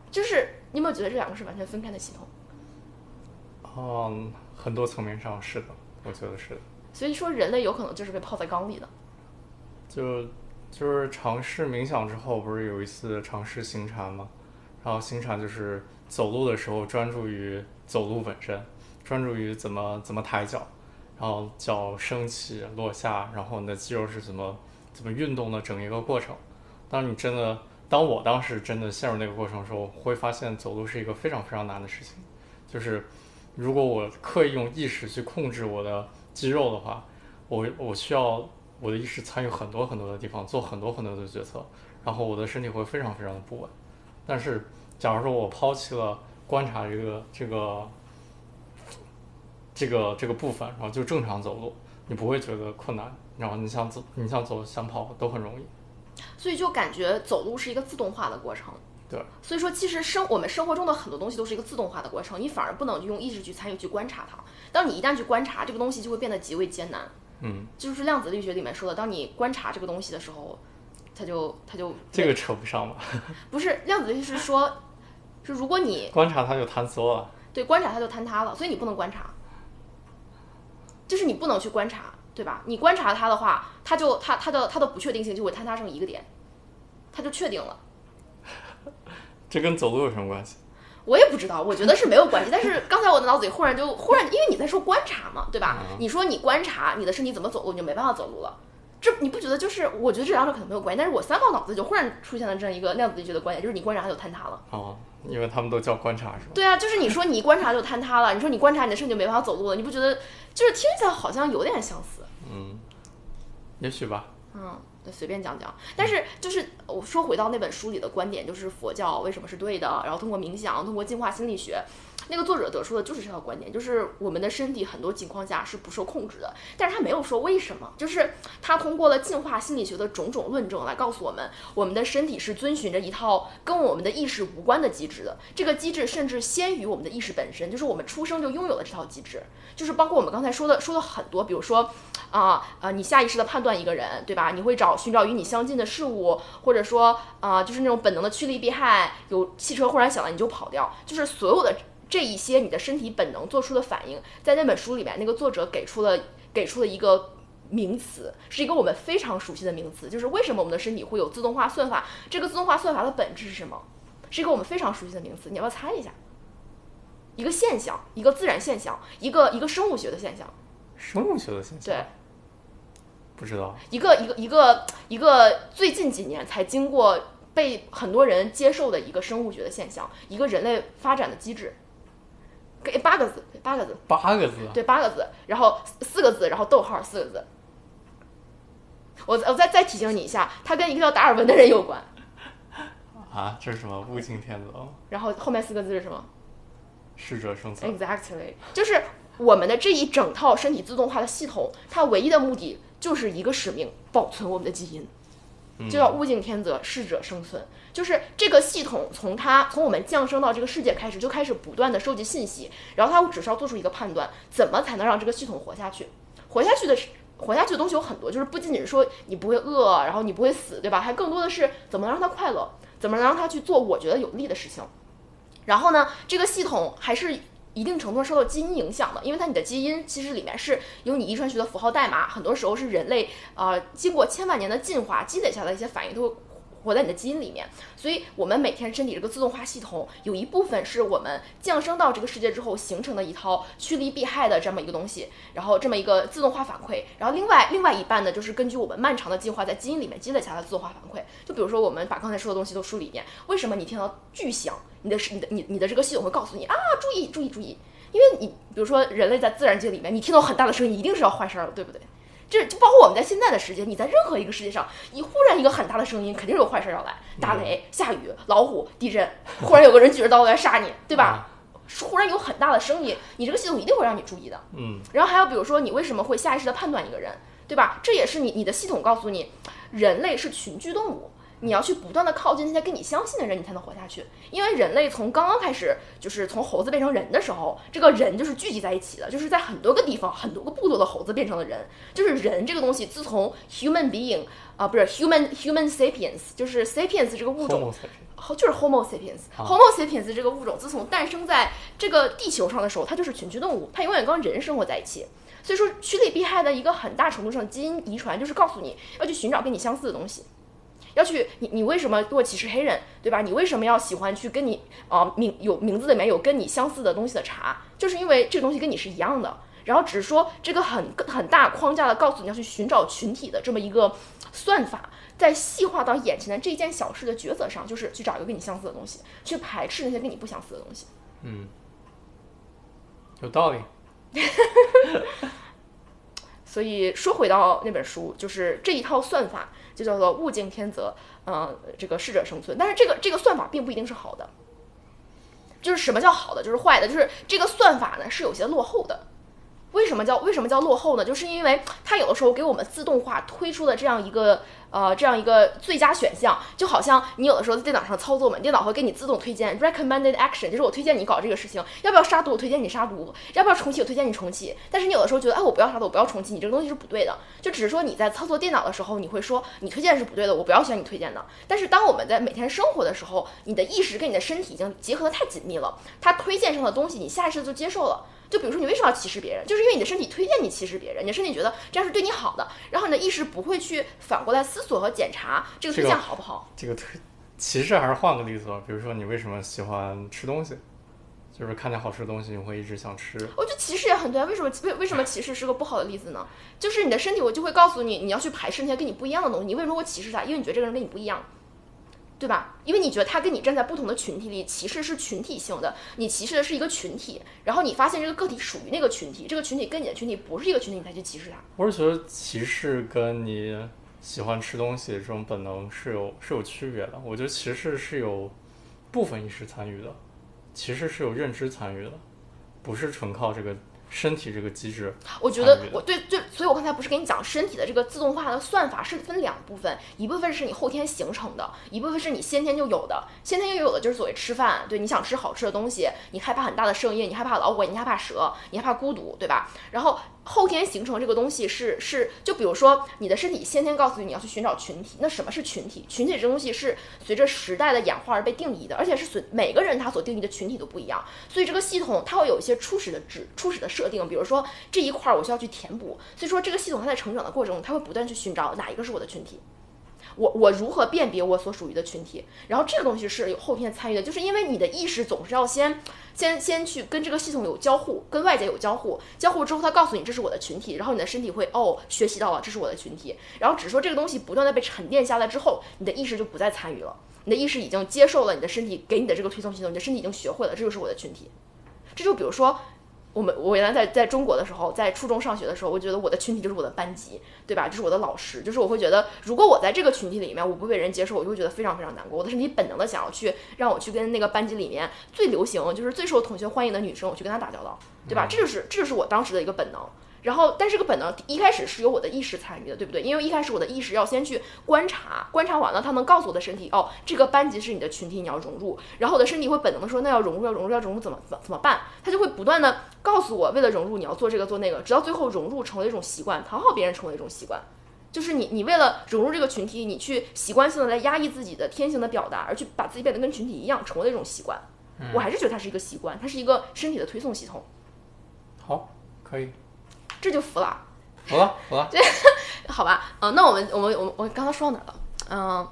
就是你有没有觉得这两个是完全分开的系统？嗯，很多层面上是的，我觉得是的。所以说，人类有可能就是被泡在缸里的。就就是尝试冥想之后，不是有一次尝试行禅吗？然后行禅就是走路的时候专注于走路本身。专注于怎么怎么抬脚，然后脚升起落下，然后你的肌肉是怎么怎么运动的整一个过程。当你真的，当我当时真的陷入那个过程的时候，会发现走路是一个非常非常难的事情。就是如果我刻意用意识去控制我的肌肉的话，我我需要我的意识参与很多很多的地方，做很多很多的决策，然后我的身体会非常非常的不稳。但是假如说我抛弃了观察这个这个。这个这个部分，然后就正常走路，你不会觉得困难。然后你想走，你想走，想跑都很容易。所以就感觉走路是一个自动化的过程。对。所以说，其实生我们生活中的很多东西都是一个自动化的过程，你反而不能用意识去参与去观察它。当你一旦去观察这个东西，就会变得极为艰难。嗯。就是量子力学里面说的，当你观察这个东西的时候，它就它就这个扯不上吧？不是，量子力学是说，是如果你观察它就坍缩了。对，观察它就坍塌了，所以你不能观察。就是你不能去观察，对吧？你观察它的话，它就它它的它的不确定性就会坍塌成一个点，它就确定了。这跟走路有什么关系？我也不知道，我觉得是没有关系。但是刚才我的脑子里忽然就忽然，因为你在说观察嘛，对吧？你说你观察你的身体怎么走路，你就没办法走路了。这你不觉得就是？我觉得这两者可能没有关系。但是我三号脑子就忽然出现了这样一个量子力学的观点，就是你观察它就坍塌了。哦。因为他们都叫观察，是吧？对啊，就是你说你一观察就坍塌了，你说你观察你的身体就没办法走路了，你不觉得就是听起来好像有点相似？嗯，也许吧。嗯，随便讲讲。但是就是我说回到那本书里的观点，就是佛教为什么是对的，然后通过冥想，通过进化心理学。那个作者得出的就是这套观点，就是我们的身体很多情况下是不受控制的，但是他没有说为什么，就是他通过了进化心理学的种种论证来告诉我们，我们的身体是遵循着一套跟我们的意识无关的机制的，这个机制甚至先于我们的意识本身，就是我们出生就拥有了这套机制，就是包括我们刚才说的说的很多，比如说啊呃你下意识的判断一个人，对吧？你会找寻找与你相近的事物，或者说啊就是那种本能的趋利避害，有汽车忽然响了你就跑掉，就是所有的。这一些你的身体本能做出的反应，在那本书里面，那个作者给出了给出了一个名词，是一个我们非常熟悉的名词，就是为什么我们的身体会有自动化算法？这个自动化算法的本质是什么？是一个我们非常熟悉的名词，你要不要猜一下？一个现象，一个自然现象，一个一个生物学的现象。生物学的现象？对。不知道。一个一个一个一个最近几年才经过被很多人接受的一个生物学的现象，一个人类发展的机制。给八个字，八个字，八个字，对，八个字，然后四个字，然后逗号四个字。我我再再提醒你一下，它跟一个叫达尔文的人有关。啊，这是什么？物竞天择。然后后面四个字是什么？适者生存。Exactly，就是我们的这一整套身体自动化的系统，它唯一的目的就是一个使命：保存我们的基因。就叫物竞天择，适者生存。就是这个系统从它从我们降生到这个世界开始，就开始不断的收集信息，然后它只需要做出一个判断，怎么才能让这个系统活下去？活下去的是活下去的东西有很多，就是不仅仅是说你不会饿，然后你不会死，对吧？还更多的是怎么让它快乐，怎么能让它去做我觉得有利的事情。然后呢，这个系统还是。一定程度上受到基因影响的，因为它你的基因其实里面是有你遗传学的符号代码，很多时候是人类呃经过千万年的进化积累下的一些反应都会。活在你的基因里面，所以我们每天身体这个自动化系统有一部分是我们降生到这个世界之后形成的一套趋利避害的这么一个东西，然后这么一个自动化反馈，然后另外另外一半呢，就是根据我们漫长的进化在基因里面积累下来的自动化反馈。就比如说我们把刚才说的东西都梳理一遍，为什么你听到巨响，你的你的你你的这个系统会告诉你啊，注意注意注意，因为你比如说人类在自然界里面，你听到很大的声音一定是要坏事儿了，对不对？这就包括我们在现在的世界，你在任何一个世界上，你忽然一个很大的声音，肯定是有坏事要来，打雷、下雨、老虎、地震，忽然有个人举着刀来杀你，对吧？忽然有很大的声音，你这个系统一定会让你注意的。嗯。然后还有比如说，你为什么会下意识的判断一个人，对吧？这也是你你的系统告诉你，人类是群居动物。你要去不断的靠近那些跟你相信的人，你才能活下去。因为人类从刚刚开始，就是从猴子变成人的时候，这个人就是聚集在一起的，就是在很多个地方、很多个部落的猴子变成了人。就是人这个东西，自从 human being 啊，不是 human human sapiens，就是 sapiens 这个物种，就是 homo sapiens，homo sapiens 这个物种自从诞生在这个地球上的时候，它就是群居动物，它永远跟人生活在一起。所以说，趋利避害的一个很大程度上基因遗传，就是告诉你要去寻找跟你相似的东西。要去你你为什么做歧视黑人，对吧？你为什么要喜欢去跟你啊名有名字里面有跟你相似的东西的茶？就是因为这个东西跟你是一样的。然后只是说这个很很大框架的告诉你要去寻找群体的这么一个算法，在细化到眼前的这件小事的抉择上，就是去找一个跟你相似的东西，去排斥那些跟你不相似的东西。嗯，有道理。所以说回到那本书，就是这一套算法。就叫做物竞天择，嗯，这个适者生存。但是这个这个算法并不一定是好的，就是什么叫好的，就是坏的，就是这个算法呢是有些落后的。为什么叫为什么叫落后呢？就是因为它有的时候给我们自动化推出的这样一个。呃，这样一个最佳选项，就好像你有的时候在电脑上操作嘛，电脑会给你自动推荐 recommended action，就是我推荐你搞这个事情，要不要杀毒？我推荐你杀毒，要不要重启？我推荐你重启。但是你有的时候觉得，哎，我不要杀毒，我不要重启，你这个东西是不对的。就只是说你在操作电脑的时候，你会说你推荐是不对的，我不要选你推荐的。但是当我们在每天生活的时候，你的意识跟你的身体已经结合的太紧密了，它推荐上的东西，你下意识就接受了。就比如说，你为什么要歧视别人？就是因为你的身体推荐你歧视别人，你的身体觉得这样是对你好的，然后你的意识不会去反过来思索和检查这个推荐好不好。这个推歧视还是换个例子吧，比如说你为什么喜欢吃东西？就是看见好吃的东西，你会一直想吃。我觉得歧视也很对啊，为什么为为什么歧视是个不好的例子呢？就是你的身体，我就会告诉你，你要去排斥那些跟你不一样的东西。你为什么会歧视他？因为你觉得这个人跟你不一样。对吧？因为你觉得他跟你站在不同的群体里，歧视是群体性的，你歧视的是一个群体，然后你发现这个个体属于那个群体，这个群体跟你的群体不是一个群体，你才去歧视他。我是觉得歧视跟你喜欢吃东西这种本能是有是有区别的。我觉得歧视是有部分意识参与的，歧视是有认知参与的，不是纯靠这个身体这个机制。我觉得我对对，所以我刚才不是跟你讲，身体的这个自动化的算法是分两部分，一部分是你后天形成的，一部分是你先天就有的。先天就有的就是所谓吃饭，对，你想吃好吃的东西，你害怕很大的声音，你害怕老虎，你害怕蛇，你害怕孤独，对吧？然后。后天形成这个东西是是，就比如说你的身体先天告诉你你要去寻找群体，那什么是群体？群体这东西是随着时代的演化而被定义的，而且是随每个人他所定义的群体都不一样，所以这个系统它会有一些初始的指初始的设定，比如说这一块我需要去填补，所以说这个系统它在成长的过程中，它会不断去寻找哪一个是我的群体。我我如何辨别我所属于的群体？然后这个东西是有后天参与的，就是因为你的意识总是要先先先去跟这个系统有交互，跟外界有交互，交互之后它告诉你这是我的群体，然后你的身体会哦学习到了这是我的群体，然后只说这个东西不断的被沉淀下来之后，你的意识就不再参与了，你的意识已经接受了你的身体给你的这个推送系统，你的身体已经学会了这就是我的群体，这就比如说。我们我原来在在中国的时候，在初中上学的时候，我觉得我的群体就是我的班级，对吧？就是我的老师，就是我会觉得，如果我在这个群体里面，我不被人接受，我就会觉得非常非常难过。我的身体本能的想要去让我去跟那个班级里面最流行，就是最受同学欢迎的女生，我去跟她打交道，对吧？这就是这就是我当时的一个本能。然后，但这个本能一开始是由我的意识参与的，对不对？因为一开始我的意识要先去观察，观察完了，它能告诉我的身体，哦，这个班级是你的群体，你要融入。然后我的身体会本能的说，那要融入，要融入，要融入，怎么怎么怎么办？它就会不断的告诉我，为了融入，你要做这个做那个，直到最后融入成为一种习惯，讨好别人成为一种习惯。就是你，你为了融入这个群体，你去习惯性的来压抑自己的天性的表达，而去把自己变得跟群体一样，成为了一种习惯。我还是觉得它是一个习惯，它是一个身体的推送系统。好，可以，这就服了。服了，服了，好吧，嗯，那我们，我们，我们，我刚刚说到哪了？嗯，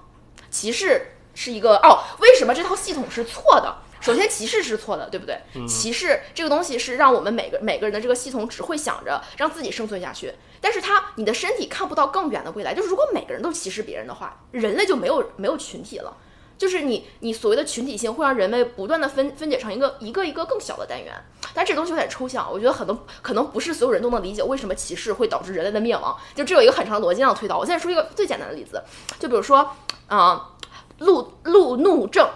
歧视是一个哦，为什么这套系统是错的？首先，歧视是错的，对不对？歧视这个东西是让我们每个每个人的这个系统只会想着让自己生存下去，但是它你的身体看不到更远的未来。就是如果每个人都歧视别人的话，人类就没有没有群体了。就是你，你所谓的群体性会让人类不断的分分解成一个一个一个更小的单元，但这东西有点抽象，我觉得很多可能不是所有人都能理解为什么歧视会导致人类的灭亡。就这有一个很长的逻辑上推导。我现在说一个最简单的例子，就比如说，啊，路路怒症，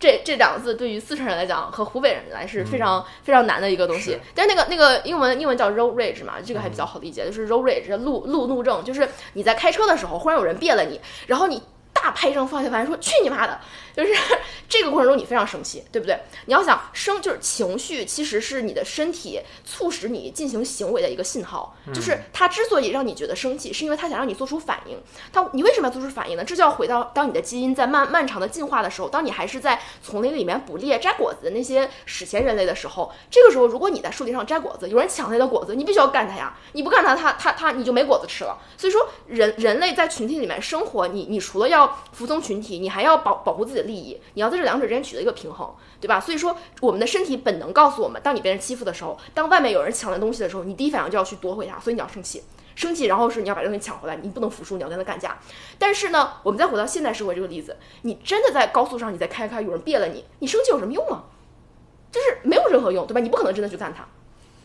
这这两个字对于四川人来讲和湖北人来是非常非常难的一个东西。但是那个那个英文英文叫 road rage 嘛，这个还比较好理解，就是 road rage 路路怒症，就是你在开车的时候忽然有人别了你，然后你。大拍一张方向盘，说去你妈的！就是 这个过程中你非常生气，对不对？你要想生，就是情绪其实是你的身体促使你进行行为的一个信号。就是它之所以让你觉得生气，是因为它想让你做出反应。它你为什么要做出反应呢？这就要回到当你的基因在漫漫长的进化的时候，当你还是在丛林里面捕猎摘果子的那些史前人类的时候，这个时候如果你在树林上摘果子，有人抢你的果子，你必须要干他呀！你不干他，他他他你就没果子吃了。所以说人人类在群体里面生活，你你除了要服从群体，你还要保保护自己的利益，你要在这两者之间取得一个平衡，对吧？所以说，我们的身体本能告诉我们，当你被人欺负的时候，当外面有人抢了东西的时候，你第一反应就要去夺回它，所以你要生气，生气，然后是你要把东西抢回来，你不能服输，你要跟他干架。但是呢，我们再回到现代社会这个例子，你真的在高速上，你在开开，有人别了你，你生气有什么用啊？就是没有任何用，对吧？你不可能真的去干他，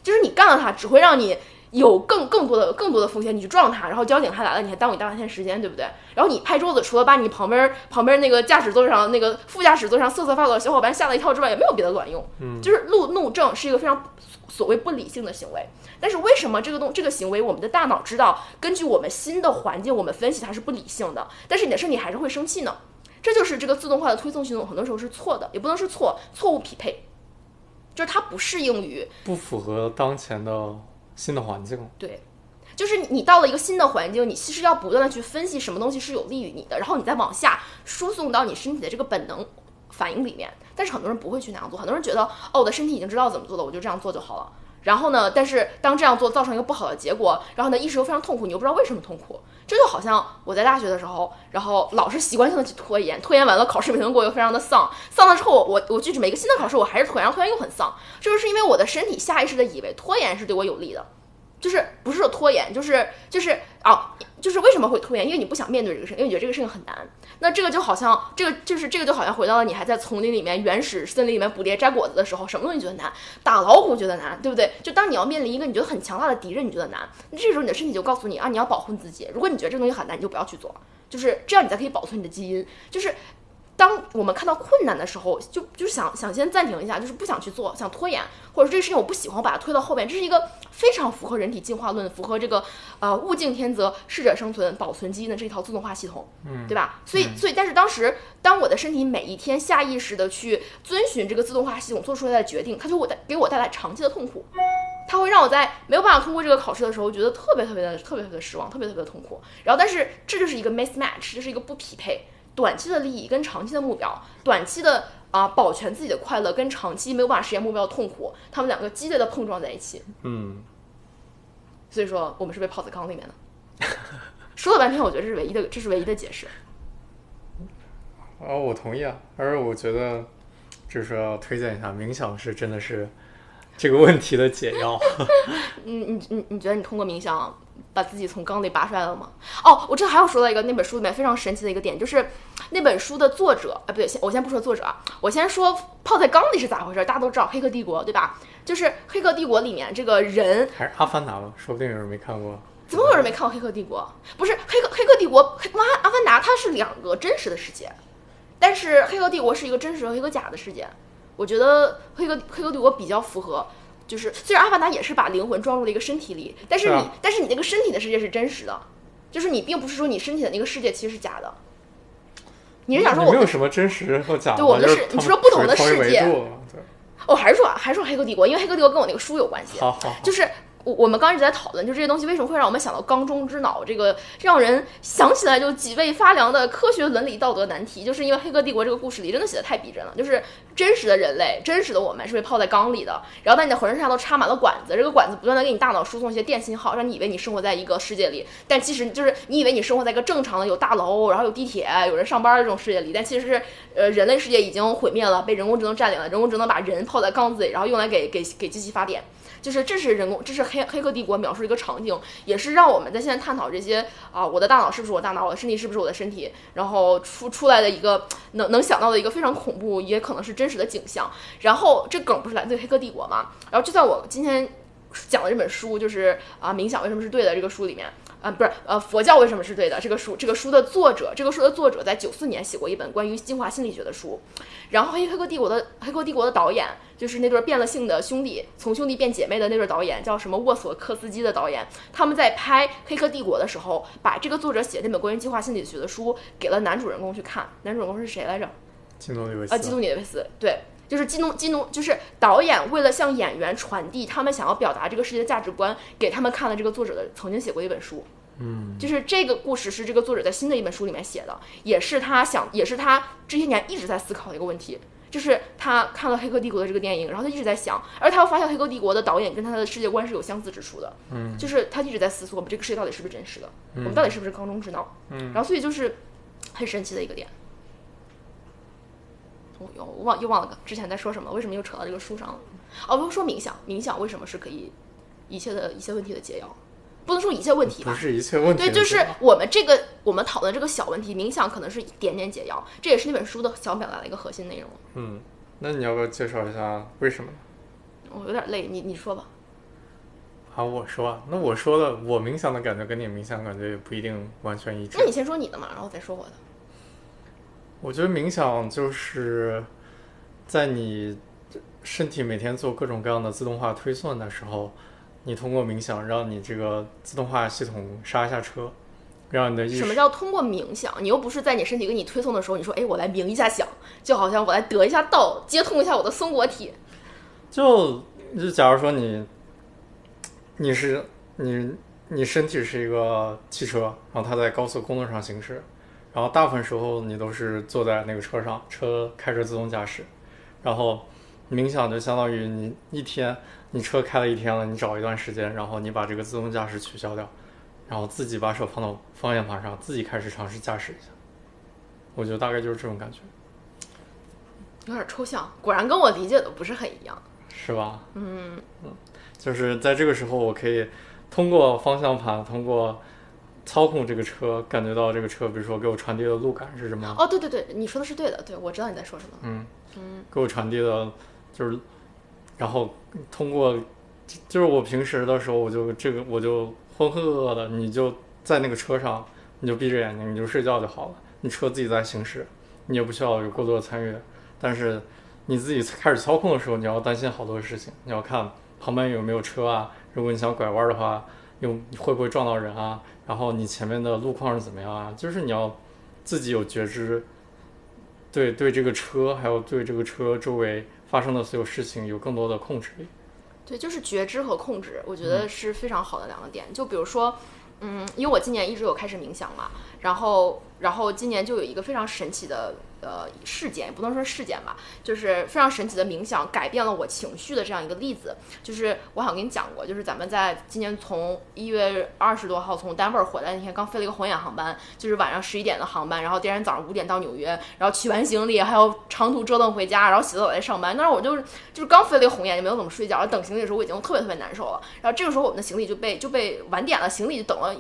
就是你干了他，只会让你。有更更多的更多的风险，你去撞他，然后交警还来了，你还耽误你大半天时间，对不对？然后你拍桌子，除了把你旁边旁边那个驾驶座上那个副驾驶座上瑟瑟发抖的小伙伴吓了一跳之外，也没有别的卵用。嗯，就是路怒症是一个非常所谓不理性的行为。但是为什么这个动这个行为，我们的大脑知道，根据我们新的环境，我们分析它是不理性的，但是你的身体还是会生气呢？这就是这个自动化的推送系统很多时候是错的，也不能是错，错误匹配，就是它不适应于不符合当前的新的环境。对。就是你到了一个新的环境，你其实要不断的去分析什么东西是有利于你的，然后你再往下输送到你身体的这个本能反应里面。但是很多人不会去那样做，很多人觉得哦，我的身体已经知道怎么做了，我就这样做就好了。然后呢，但是当这样做造成一个不好的结果，然后呢，意识又非常痛苦，你又不知道为什么痛苦。这就好像我在大学的时候，然后老是习惯性的去拖延，拖延完了考试没能过，又非常的丧，丧了之后我我去每个新的考试我还是拖延，然后拖延又很丧，这就是因为我的身体下意识的以为拖延是对我有利的。就是不是说拖延，就是就是啊，就是为什么会拖延？因为你不想面对这个事情，因为你觉得这个事情很难。那这个就好像这个就是这个就好像回到了你还在丛林里面原始森林里面捕猎摘果子的时候，什么东西觉得难？打老虎觉得难，对不对？就当你要面临一个你觉得很强大的敌人，你觉得难，那这时候你的身体就告诉你啊，你要保护你自己。如果你觉得这个东西很难，你就不要去做，就是这样，你才可以保存你的基因。就是当我们看到困难的时候，就就是想想先暂停一下，就是不想去做，想拖延，或者这个事情我不喜欢，我把它推到后面。这是一个非常符合人体进化论、符合这个呃物竞天择、适者生存、保存基因的这一套自动化系统，嗯，对吧？所以所以，但是当时当我的身体每一天下意识的去遵循这个自动化系统做出来的决定，它就会带给我带来长期的痛苦。它会让我在没有办法通过这个考试的时候，觉得特别特别的特别特别的失望，特别特别的痛苦。然后，但是这就是一个 mismatch，这是一个不匹配。短期的利益跟长期的目标，短期的啊保全自己的快乐跟长期没有办法实现目标的痛苦，他们两个激烈的碰撞在一起。嗯，所以说我们是被泡在缸里面的。说了半天，我觉得这是唯一的，这是唯一的解释。哦，我同意啊，而我觉得就是说要推荐一下冥想，是真的是这个问题的解药。你你你你觉得你通过冥想把自己从缸里拔出来了吗？哦，我这还要说到一个那本书里面非常神奇的一个点，就是那本书的作者，哎不对，先我先不说作者啊，我先说泡在缸里是咋回事。大家都知道《黑客帝国》对吧？就是《黑客帝国》里面这个人还是《阿凡达》吧，说不定有人没看过。怎么有人没看过《黑客帝国》？不是《黑客黑客帝国》黑阿阿凡达它是两个真实的世界，但是《黑客帝国》是一个真实和一个假的世界。我觉得《黑客黑客帝国》比较符合。就是虽然阿凡达也是把灵魂装入了一个身体里，但是你、但是你那个身体的世界是真实的，就是你并不是说你身体的那个世界其实是假的。你是想说我们没有什么真实和假的对我们的是你说不同的世界我，哦，还是说还是说黑客帝国，因为黑客帝国跟我那个书有关系。好好好，就是我我们刚一直在讨论，就这些东西为什么会让我们想到缸中之脑这个让人想起来就脊背发凉的科学伦理道德难题，就是因为《黑客帝国》这个故事里真的写的太逼真了，就是真实的人类，真实的我们是被泡在缸里的，然后在你的浑身上下都插满了管子，这个管子不断的给你大脑输送一些电信号，让你以为你生活在一个世界里，但其实就是你以为你生活在一个正常的有大楼，然后有地铁，有人上班的这种世界里，但其实是呃人类世界已经毁灭了，被人工智能占领了，人工智能把人泡在缸子里，然后用来给给给机器发电。就是这是人工，这是黑黑客帝国描述一个场景，也是让我们在现在探讨这些啊，我的大脑是不是我大脑，我的身体是不是我的身体，然后出出来的一个能能想到的一个非常恐怖，也可能是真实的景象。然后这梗不是来自于黑客帝国吗？然后就在我今天讲的这本书，就是啊，冥想为什么是对的这个书里面。啊，不是，呃，佛教为什么是对的？这个书，这个书的作者，这个书的作者在九四年写过一本关于进化心理学的书，然后黑黑客帝国的黑客帝国的导演就是那对变了性的兄弟，从兄弟变姐妹的那对导演叫什么沃索克斯基的导演，他们在拍黑客帝国的时候，把这个作者写的那本关于进化心理学的书给了男主人公去看，男主人公是谁来着？基努里维斯啊，基努里维斯，对，就是基努基努，就是导演为了向演员传递他们想要表达这个世界的价值观，给他们看了这个作者的曾经写过一本书。嗯，就是这个故事是这个作者在新的一本书里面写的，也是他想，也是他这些年一直在思考的一个问题。就是他看了《黑客帝国》的这个电影，然后他一直在想，而他又发现《黑客帝国》的导演跟他的世界观是有相似之处的。嗯，就是他一直在思索，我们这个世界到底是不是真实的，我们到底是不是缸中之脑。嗯，然后所以就是很神奇的一个点。我忘又忘了之前在说什么，为什么又扯到这个书上了？哦，不是说冥想，冥想为什么是可以一切的一切问题的解药？不能说一切问题吧，不是一切问题对，就是我们这个我们讨论这个小问题，冥想可能是一点点解药，这也是那本书的想表达的一个核心内容。嗯，那你要不要介绍一下为什么？我有点累，你你说吧。好，我说啊，那我说的，我冥想的感觉跟你冥想感觉也不一定完全一致那。你先说你的嘛，然后再说我的。我觉得冥想就是在你身体每天做各种各样的自动化推算的时候，你通过冥想让你这个自动化系统刹一下车，让你的意识什么叫通过冥想？你又不是在你身体给你推送的时候，你说，哎，我来冥一下想，就好像我来得一下道，接通一下我的松果体。就就假如说你你是你你身体是一个汽车，然后它在高速公路上行驶，然后大部分时候你都是坐在那个车上，车开着自动驾驶，然后冥想就相当于你一天你车开了一天了，你找一段时间，然后你把这个自动驾驶取消掉，然后自己把手放到方向盘上，自己开始尝试驾驶一下。我觉得大概就是这种感觉，有点抽象，果然跟我理解的不是很一样。是吧？嗯，就是在这个时候，我可以通过方向盘，通过操控这个车，感觉到这个车，比如说给我传递的路感是什么？哦，对对对，你说的是对的，对我知道你在说什么。嗯嗯，给我传递的，就是，然后通过，就是我平时的时候，我就这个我就浑浑噩噩的，你就在那个车上，你就闭着眼睛，你就睡觉就好了，你车自己在行驶，你也不需要有过多的参与。但是你自己开始操控的时候，你要担心好多事情，你要看旁边有没有车啊，如果你想拐弯的话，有会不会撞到人啊？然后你前面的路况是怎么样啊？就是你要自己有觉知。对对，这个车还有对这个车周围发生的所有事情有更多的控制力。对，就是觉知和控制，我觉得是非常好的两个点。就比如说，嗯，因为我今年一直有开始冥想嘛，然后然后今年就有一个非常神奇的。呃，事件也不能说事件吧，就是非常神奇的冥想改变了我情绪的这样一个例子。就是我好像跟你讲过，就是咱们在今年从一月二十多号从丹佛回来那天，刚飞了一个红眼航班，就是晚上十一点的航班，然后第二天早上五点到纽约，然后取完行李，还有长途折腾回家，然后洗澡再上班。那时我就就是刚飞了一个红眼，就没有怎么睡觉，然后等行李的时候我已经特别特别难受了。然后这个时候我们的行李就被就被晚点了，行李就等了。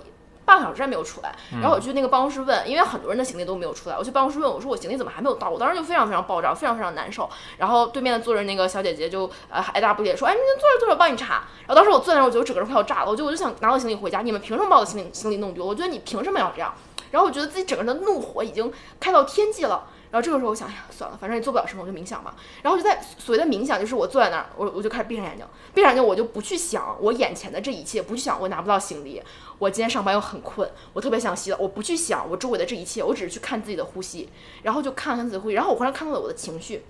半个小时还没有出来，然后我去那个办公室问，因为很多人的行李都没有出来，我去办公室问，我说我行李怎么还没有到？我当时就非常非常爆炸，非常非常难受。然后对面坐着那个小姐姐就呃爱答不理说，哎，你坐着坐着，我帮你查。然后当时我坐那，我觉得我整个人快要炸了，我就我就想拿我行李回家，你们凭什么把我的行李行李弄丢？我觉得你凭什么要这样？然后我觉得自己整个人的怒火已经开到天际了。然后这个时候我想，哎呀，算了，反正也做不了什么，我就冥想吧。然后就在所谓的冥想，就是我坐在那儿，我我就开始闭上眼睛，闭上眼睛，我就不去想我眼前的这一切，不去想我拿不到行李，我今天上班又很困，我特别想洗澡，我不去想我周围的这一切，我只是去看自己的呼吸，然后就看看自己的呼吸，然后我忽然看到了我的情绪。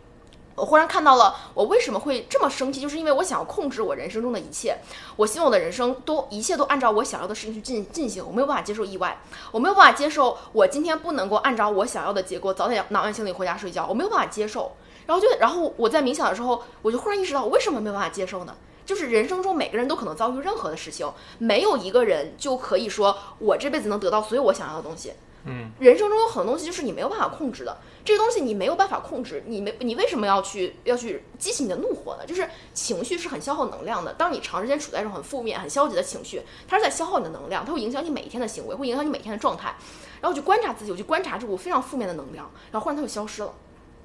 我忽然看到了我为什么会这么生气，就是因为我想要控制我人生中的一切，我希望我的人生都一切都按照我想要的事情去进进行，我没有办法接受意外，我没有办法接受我今天不能够按照我想要的结果早点拿完行李回家睡觉，我没有办法接受。然后就然后我在冥想的时候，我就忽然意识到我为什么没有办法接受呢？就是人生中每个人都可能遭遇任何的事情，没有一个人就可以说我这辈子能得到所有我想要的东西。嗯，人生中有很多东西就是你没有办法控制的，这个东西你没有办法控制，你没你为什么要去要去激起你的怒火呢？就是情绪是很消耗能量的，当你长时间处在这种很负面、很消极的情绪，它是在消耗你的能量，它会影响你每一天的行为，会影响你每天的状态。然后我就观察自己，我就观察这股非常负面的能量，然后忽然它就消失了，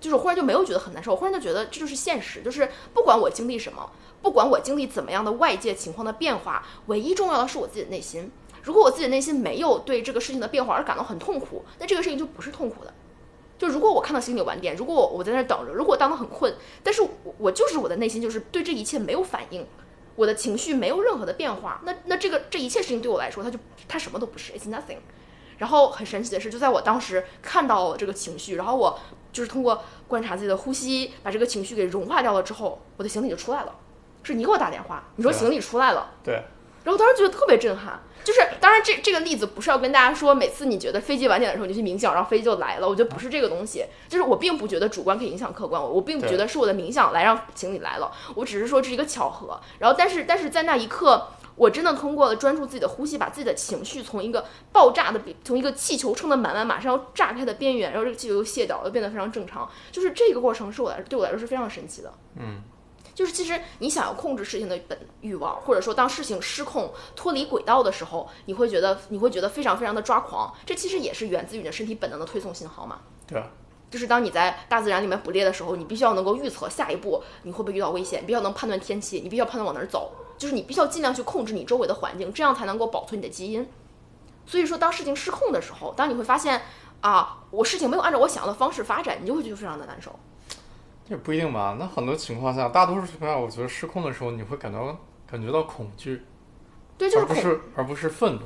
就是忽然就没有觉得很难受，忽然就觉得这就是现实，就是不管我经历什么，不管我经历怎么样的外界情况的变化，唯一重要的是我自己的内心。如果我自己内心没有对这个事情的变化而感到很痛苦，那这个事情就不是痛苦的。就如果我看到行李晚点，如果我我在那等着，如果我当得很困，但是我我就是我的内心就是对这一切没有反应，我的情绪没有任何的变化，那那这个这一切事情对我来说，它就它什么都不是，it's nothing。然后很神奇的是，就在我当时看到了这个情绪，然后我就是通过观察自己的呼吸，把这个情绪给融化掉了之后，我的行李就出来了。是你给我打电话，你说行李出来了，对。然后当时觉得特别震撼，就是当然这这个例子不是要跟大家说，每次你觉得飞机晚点的时候你就去冥想，然后飞机就来了。我觉得不是这个东西，就是我并不觉得主观可以影响客观，我我并不觉得是我的冥想来让行李来了，我只是说这是一个巧合。然后但是但是在那一刻，我真的通过了专注自己的呼吸，把自己的情绪从一个爆炸的，从一个气球撑得满满马上要炸开的边缘，然后这个气球又卸掉了，变得非常正常。就是这个过程是我来对我来说是非常神奇的。嗯。就是其实你想要控制事情的本欲望，或者说当事情失控脱离轨道的时候，你会觉得你会觉得非常非常的抓狂。这其实也是源自于你的身体本能的推送信号嘛。对啊。就是当你在大自然里面捕猎的时候，你必须要能够预测下一步你会不会遇到危险，你必须要能判断天气，你必须要判断往哪儿走。就是你必须要尽量去控制你周围的环境，这样才能够保存你的基因。所以说，当事情失控的时候，当你会发现啊，我事情没有按照我想要的方式发展，你就会觉得非常的难受。也不一定吧，那很多情况下，大多数情况下，我觉得失控的时候，你会感到感觉到恐惧，对，就是而不是而不是愤怒，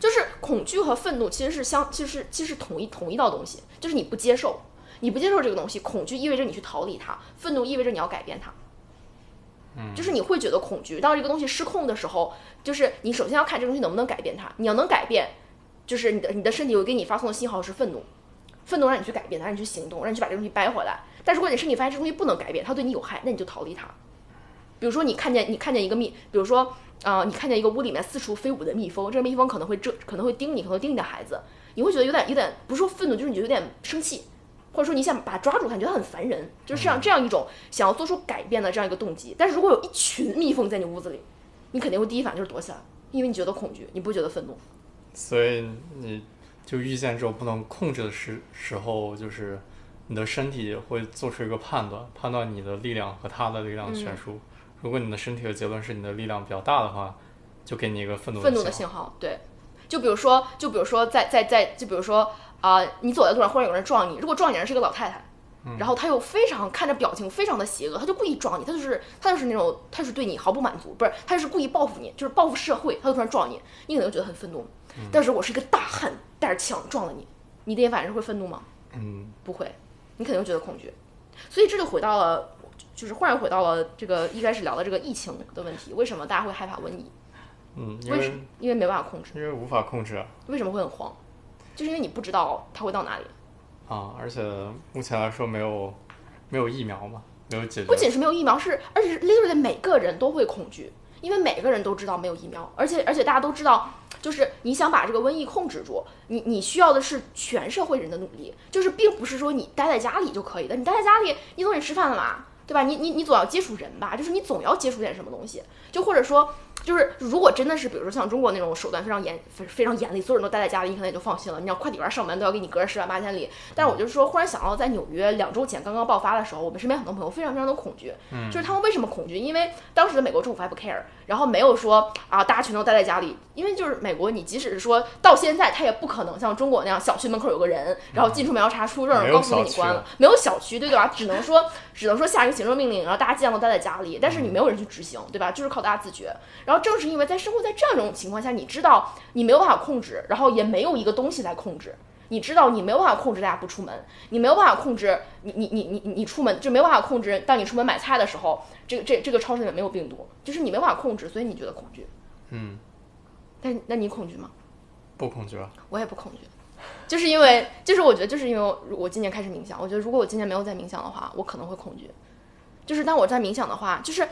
就是恐惧和愤怒其实是相，其实其实同一同一道东西，就是你不接受，你不接受这个东西，恐惧意味着你去逃离它，愤怒意味着你要改变它，嗯，就是你会觉得恐惧，当这个东西失控的时候，就是你首先要看这个东西能不能改变它，你要能改变，就是你的你的身体会给你发送的信号是愤怒，愤怒让你去改变它，让你去行动，让你去把这个东西掰回来。但如果你身体发现这东西不能改变，它对你有害，那你就逃离它。比如说，你看见你看见一个蜜，比如说啊，你看见一个屋里面四处飞舞的蜜蜂，这个蜜蜂可能会蛰，可能会叮你，可能会叮你的孩子，你会觉得有点有点不是说愤怒，就是你觉得有点生气，或者说你想把它抓住它，你觉得很烦人，就是这样这样一种想要做出改变的这样一个动机。但是如果有一群蜜蜂在你屋子里，你肯定会第一反应就是躲起来，因为你觉得恐惧，你不觉得愤怒。所以你就遇见这种不能控制的时时候，就是你的身体会做出一个判断，判断你的力量和他的力量的悬殊。如果你的身体的结论是你的力量比较大的话，就给你一个愤怒愤怒的信号。对，就比如说，就比如说，在在在，就比如说啊、你走在路上，忽然有人撞你，如果撞你的人是一个老太太。然后他又非常看着表情非常的邪恶，他就故意撞你，他就是他就是那种他是对你毫不满足，不是他就是故意报复你，就是报复社会，他就突然撞你，你可能觉得很愤怒。但是我是一个大汉，带着枪撞了你，你第一反应是会愤怒吗？嗯，不会，你肯定觉得恐惧。所以这就回到了，就是忽然回到了这个一开始聊的这个疫情的问题，为什么大家会害怕瘟疫？嗯，因为因为没办法控制。因为无法控制啊。为什么会很慌？就是因为你不知道它会到哪里。啊，而且目前来说没有没有疫苗嘛，没有解决。不仅是没有疫苗，是而且是 literally 每个人都会恐惧，因为每个人都知道没有疫苗，而且而且大家都知道，就是你想把这个瘟疫控制住，你你需要的是全社会人的努力，就是并不是说你待在家里就可以的，你待在家里，你总得吃饭了吧，对吧？你你你总要接触人吧，就是你总要接触点什么东西，就或者说。就是如果真的是，比如说像中国那种手段非常严、非非常严厉，所有人都待在家里，你可能也就放心了。你要快递员上门都要给你隔着十万八千里。但是我就是说，忽然想到在纽约两周前刚刚爆发的时候，我们身边很多朋友非常非常的恐惧，就是他们为什么恐惧？因为当时的美国政府还不 care，然后没有说啊大家全都待在家里，因为就是美国，你即使是说到现在，他也不可能像中国那样小区门口有个人，然后进出门要查出证，没有告诉你关了，没有小区，对对吧？只能说只能说下一个行政命令，然后大家尽量都待在家里，但是你没有人去执行，对吧？就是靠大家自觉。然后正是因为在生活在这样一种情况下，你知道你没有办法控制，然后也没有一个东西来控制。你知道你没有办法控制大家不出门，你没有办法控制你你你你你出门就没有办法控制。当你出门买菜的时候，这个这这个超市里面没有病毒，就是你没办法控制，所以你觉得恐惧。嗯，但那你恐惧吗？不恐惧啊。我也不恐惧，就是因为就是我觉得就是因为我我今年开始冥想，我觉得如果我今年没有在冥想的话，我可能会恐惧。就是当我在冥想的话，就是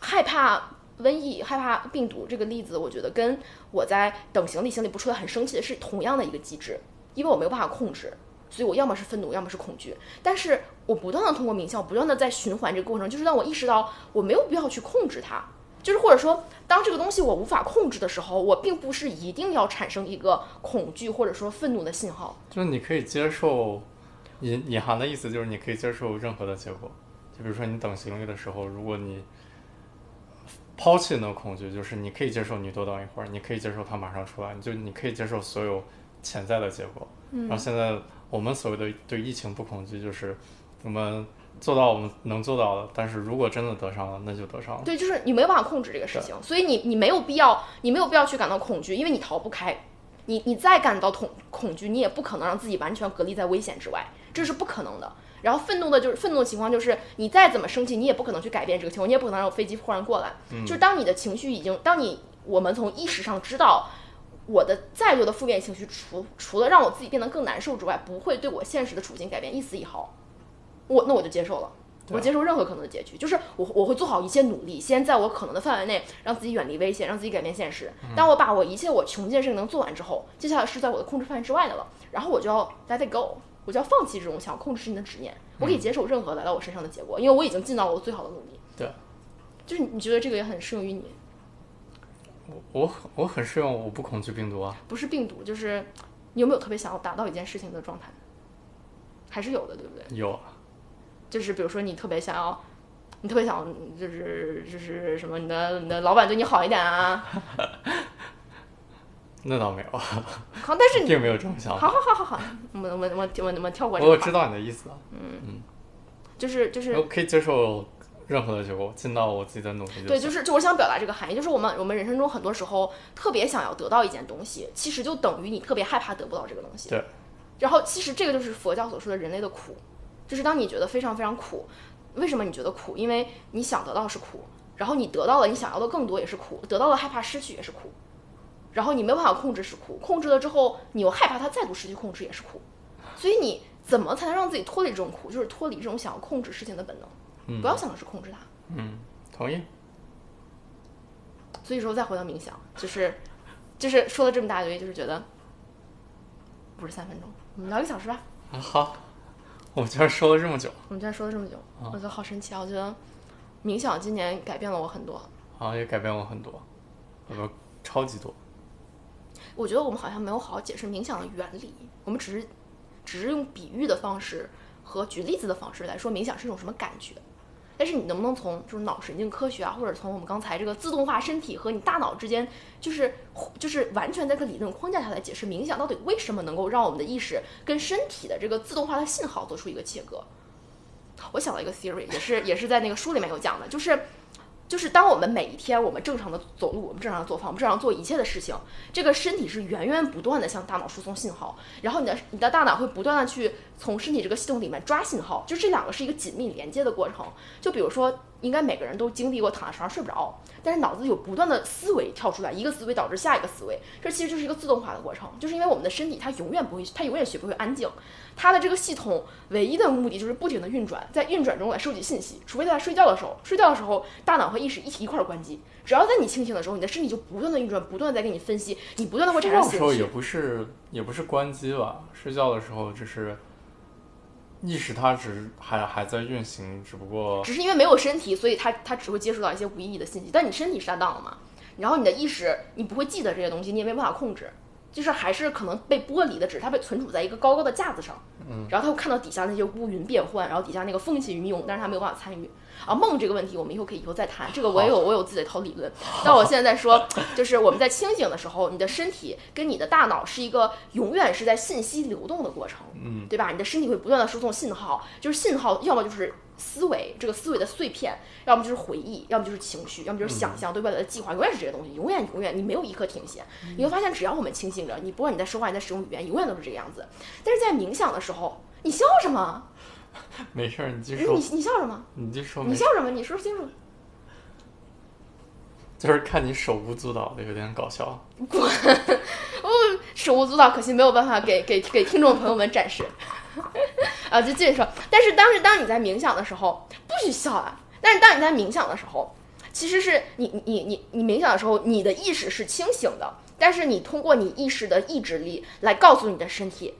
害怕瘟疫、害怕病毒这个例子，我觉得跟我在等行李行李不出来很生气的是同样的一个机制，因为我没有办法控制，所以我要么是愤怒，要么是恐惧。但是我不断的通过冥想，不断的在循环这个过程，就是让我意识到我没有必要去控制它。就是或者说，当这个东西我无法控制的时候，我并不是一定要产生一个恐惧或者说愤怒的信号。就是你可以接受，隐隐含的意思就是你可以接受任何的结果。就比如说你等行李的时候，如果你抛弃那个恐惧，就是你可以接受你多等一会儿，你可以接受它马上出来，你就你可以接受所有潜在的结果。然后现在我们所谓的对疫情不恐惧，就是我们做到我们能做到的，但是如果真的得上了，那就得上了。对，就是你没有办法控制这个事情，所以你你没有必要，你没有必要去感到恐惧，因为你逃不开。你你再感到恐恐惧，你也不可能让自己完全隔离在危险之外，这是不可能的。然后愤怒的就是愤怒的情况，就是你再怎么生气，你也不可能去改变这个情况，你也不可能让飞机忽然过来。就是当你的情绪已经，当你我们从意识上知道我的再多的负面情绪，除除了让我自己变得更难受之外，不会对我现实的处境改变一丝一毫，我那我就接受了。我接受任何可能的结局，就是我我会做好一切努力，先在我可能的范围内让自己远离危险，让自己改变现实。当我把我一切我穷尽的事情能做完之后，接下来是在我的控制范围之外的了，然后我就要 let it go，我就要放弃这种想控制事情的执念，我可以接受任何来到我身上的结果，因为我已经尽到了我最好的努力。对，就是你觉得这个也很适用于你，我我很我很适用，我不恐惧病毒啊。不是病毒，就是你有没有特别想要达到一件事情的状态？还是有的，对不对？有啊，就是比如说你特别想要，你特别想就是就是什么，你的你的老板对你好一点啊，那倒没有，好，但是你并没有这种想好法。好好好好，我我我我们我们跳过这个，我知道你的意思嗯嗯，就是就是我可以接受任何的结果，尽到我自己的努力就。对，就是就我想表达这个含义，就是我们我们人生中很多时候特别想要得到一件东西，其实就等于你特别害怕得不到这个东西。对。然后其实这个就是佛教所说的人类的苦，就是当你觉得非常非常苦，为什么你觉得苦？因为你想得到是苦，然后你得到了你想要的更多也是苦，得到了害怕失去也是苦，然后你没有办法控制是苦，控制了之后你又害怕它再度失去控制也是苦，所以你怎么才能让自己脱离这种苦？就是脱离这种想要控制事情的本能，嗯不要想的是控制它。嗯，同意。所以说再回到冥想，就是就是说了这么大堆，就是觉得不是三分钟，我们聊一个小时吧。啊，好，我们居然说了这么久，我们居然说了这么久，啊我觉得好神奇啊！我觉得冥想今年改变了我很多。好像也改变我很多。我们超级多。我觉得我们好像没有好好解释冥想的原理，我们只是只是用比喻的方式和举例子的方式来说冥想是一种什么感觉。但是你能不能从就是脑神经科学啊，或者从我们刚才这个自动化身体和你大脑之间，就是就是完全在这个理论框架下来解释冥想到底为什么能够让我们的意识跟身体的这个自动化的信号做出一个切割？我想到一个 theory，也是也是在那个书里面有讲的，就是。就是当我们每一天我们正常的走路，我们正常的做饭，我们正常做一切的事情，这个身体是源源不断的向大脑输送信号，然后你的你的大脑会不断的去从身体这个系统里面抓信号，就这两个是一个紧密连接的过程。就比如说，应该每个人都经历过躺在床上睡不着，但是脑子有不断的思维跳出来，一个思维导致下一个思维，这其实就是一个自动化的过程。就是因为我们的身体它永远不会，它永远学不会安静。它的这个系统唯一的目的就是不停的运转，在运转中来收集信息，除非在睡觉的时候，睡觉的时候大脑和意识一起一块儿关机。只要在你清醒的时候，你的身体就不断的运转，不断在给你分析，你不断的会产生。睡觉的时候也不是也不是关机吧？睡觉的时候就是意识它只还还在运行，只不过只是因为没有身体，所以它它只会接触到一些无意义的信息。但你身体是 down 了嘛？然后你的意识你不会记得这些东西，你也没办法控制。就是还是可能被剥离的，只是它被存储在一个高高的架子上，嗯，然后他会看到底下那些乌云变幻，然后底下那个风起云涌，但是他没有办法参与。啊，梦这个问题我们以后可以以后再谈，这个我也有我有自己的一套理论。那我现在在说，就是我们在清醒的时候，你的身体跟你的大脑是一个永远是在信息流动的过程，嗯，对吧？你的身体会不断的输送信号，就是信号要么就是。思维这个思维的碎片，要么就是回忆，要么就是情绪，要么就是想象对未来的计划，永远是这些东西，永远永远你没有一刻停歇。你会发现，只要我们清醒着，你不管你在说话，你在使用语言，永远都是这个样子。但是在冥想的时候，你笑什么？没事儿，你继续说。你你笑什么？你继续说。你笑什么？你说清楚。就是看你手舞足蹈的，有点搞笑。滚！我手舞足蹈，可惜没有办法给给给听众朋友们展示。啊，就继续说。但是当时当你在冥想的时候，不许笑啊！但是当你在冥想的时候，其实是你你你你冥想的时候，你的意识是清醒的，但是你通过你意识的意志力来告诉你的身体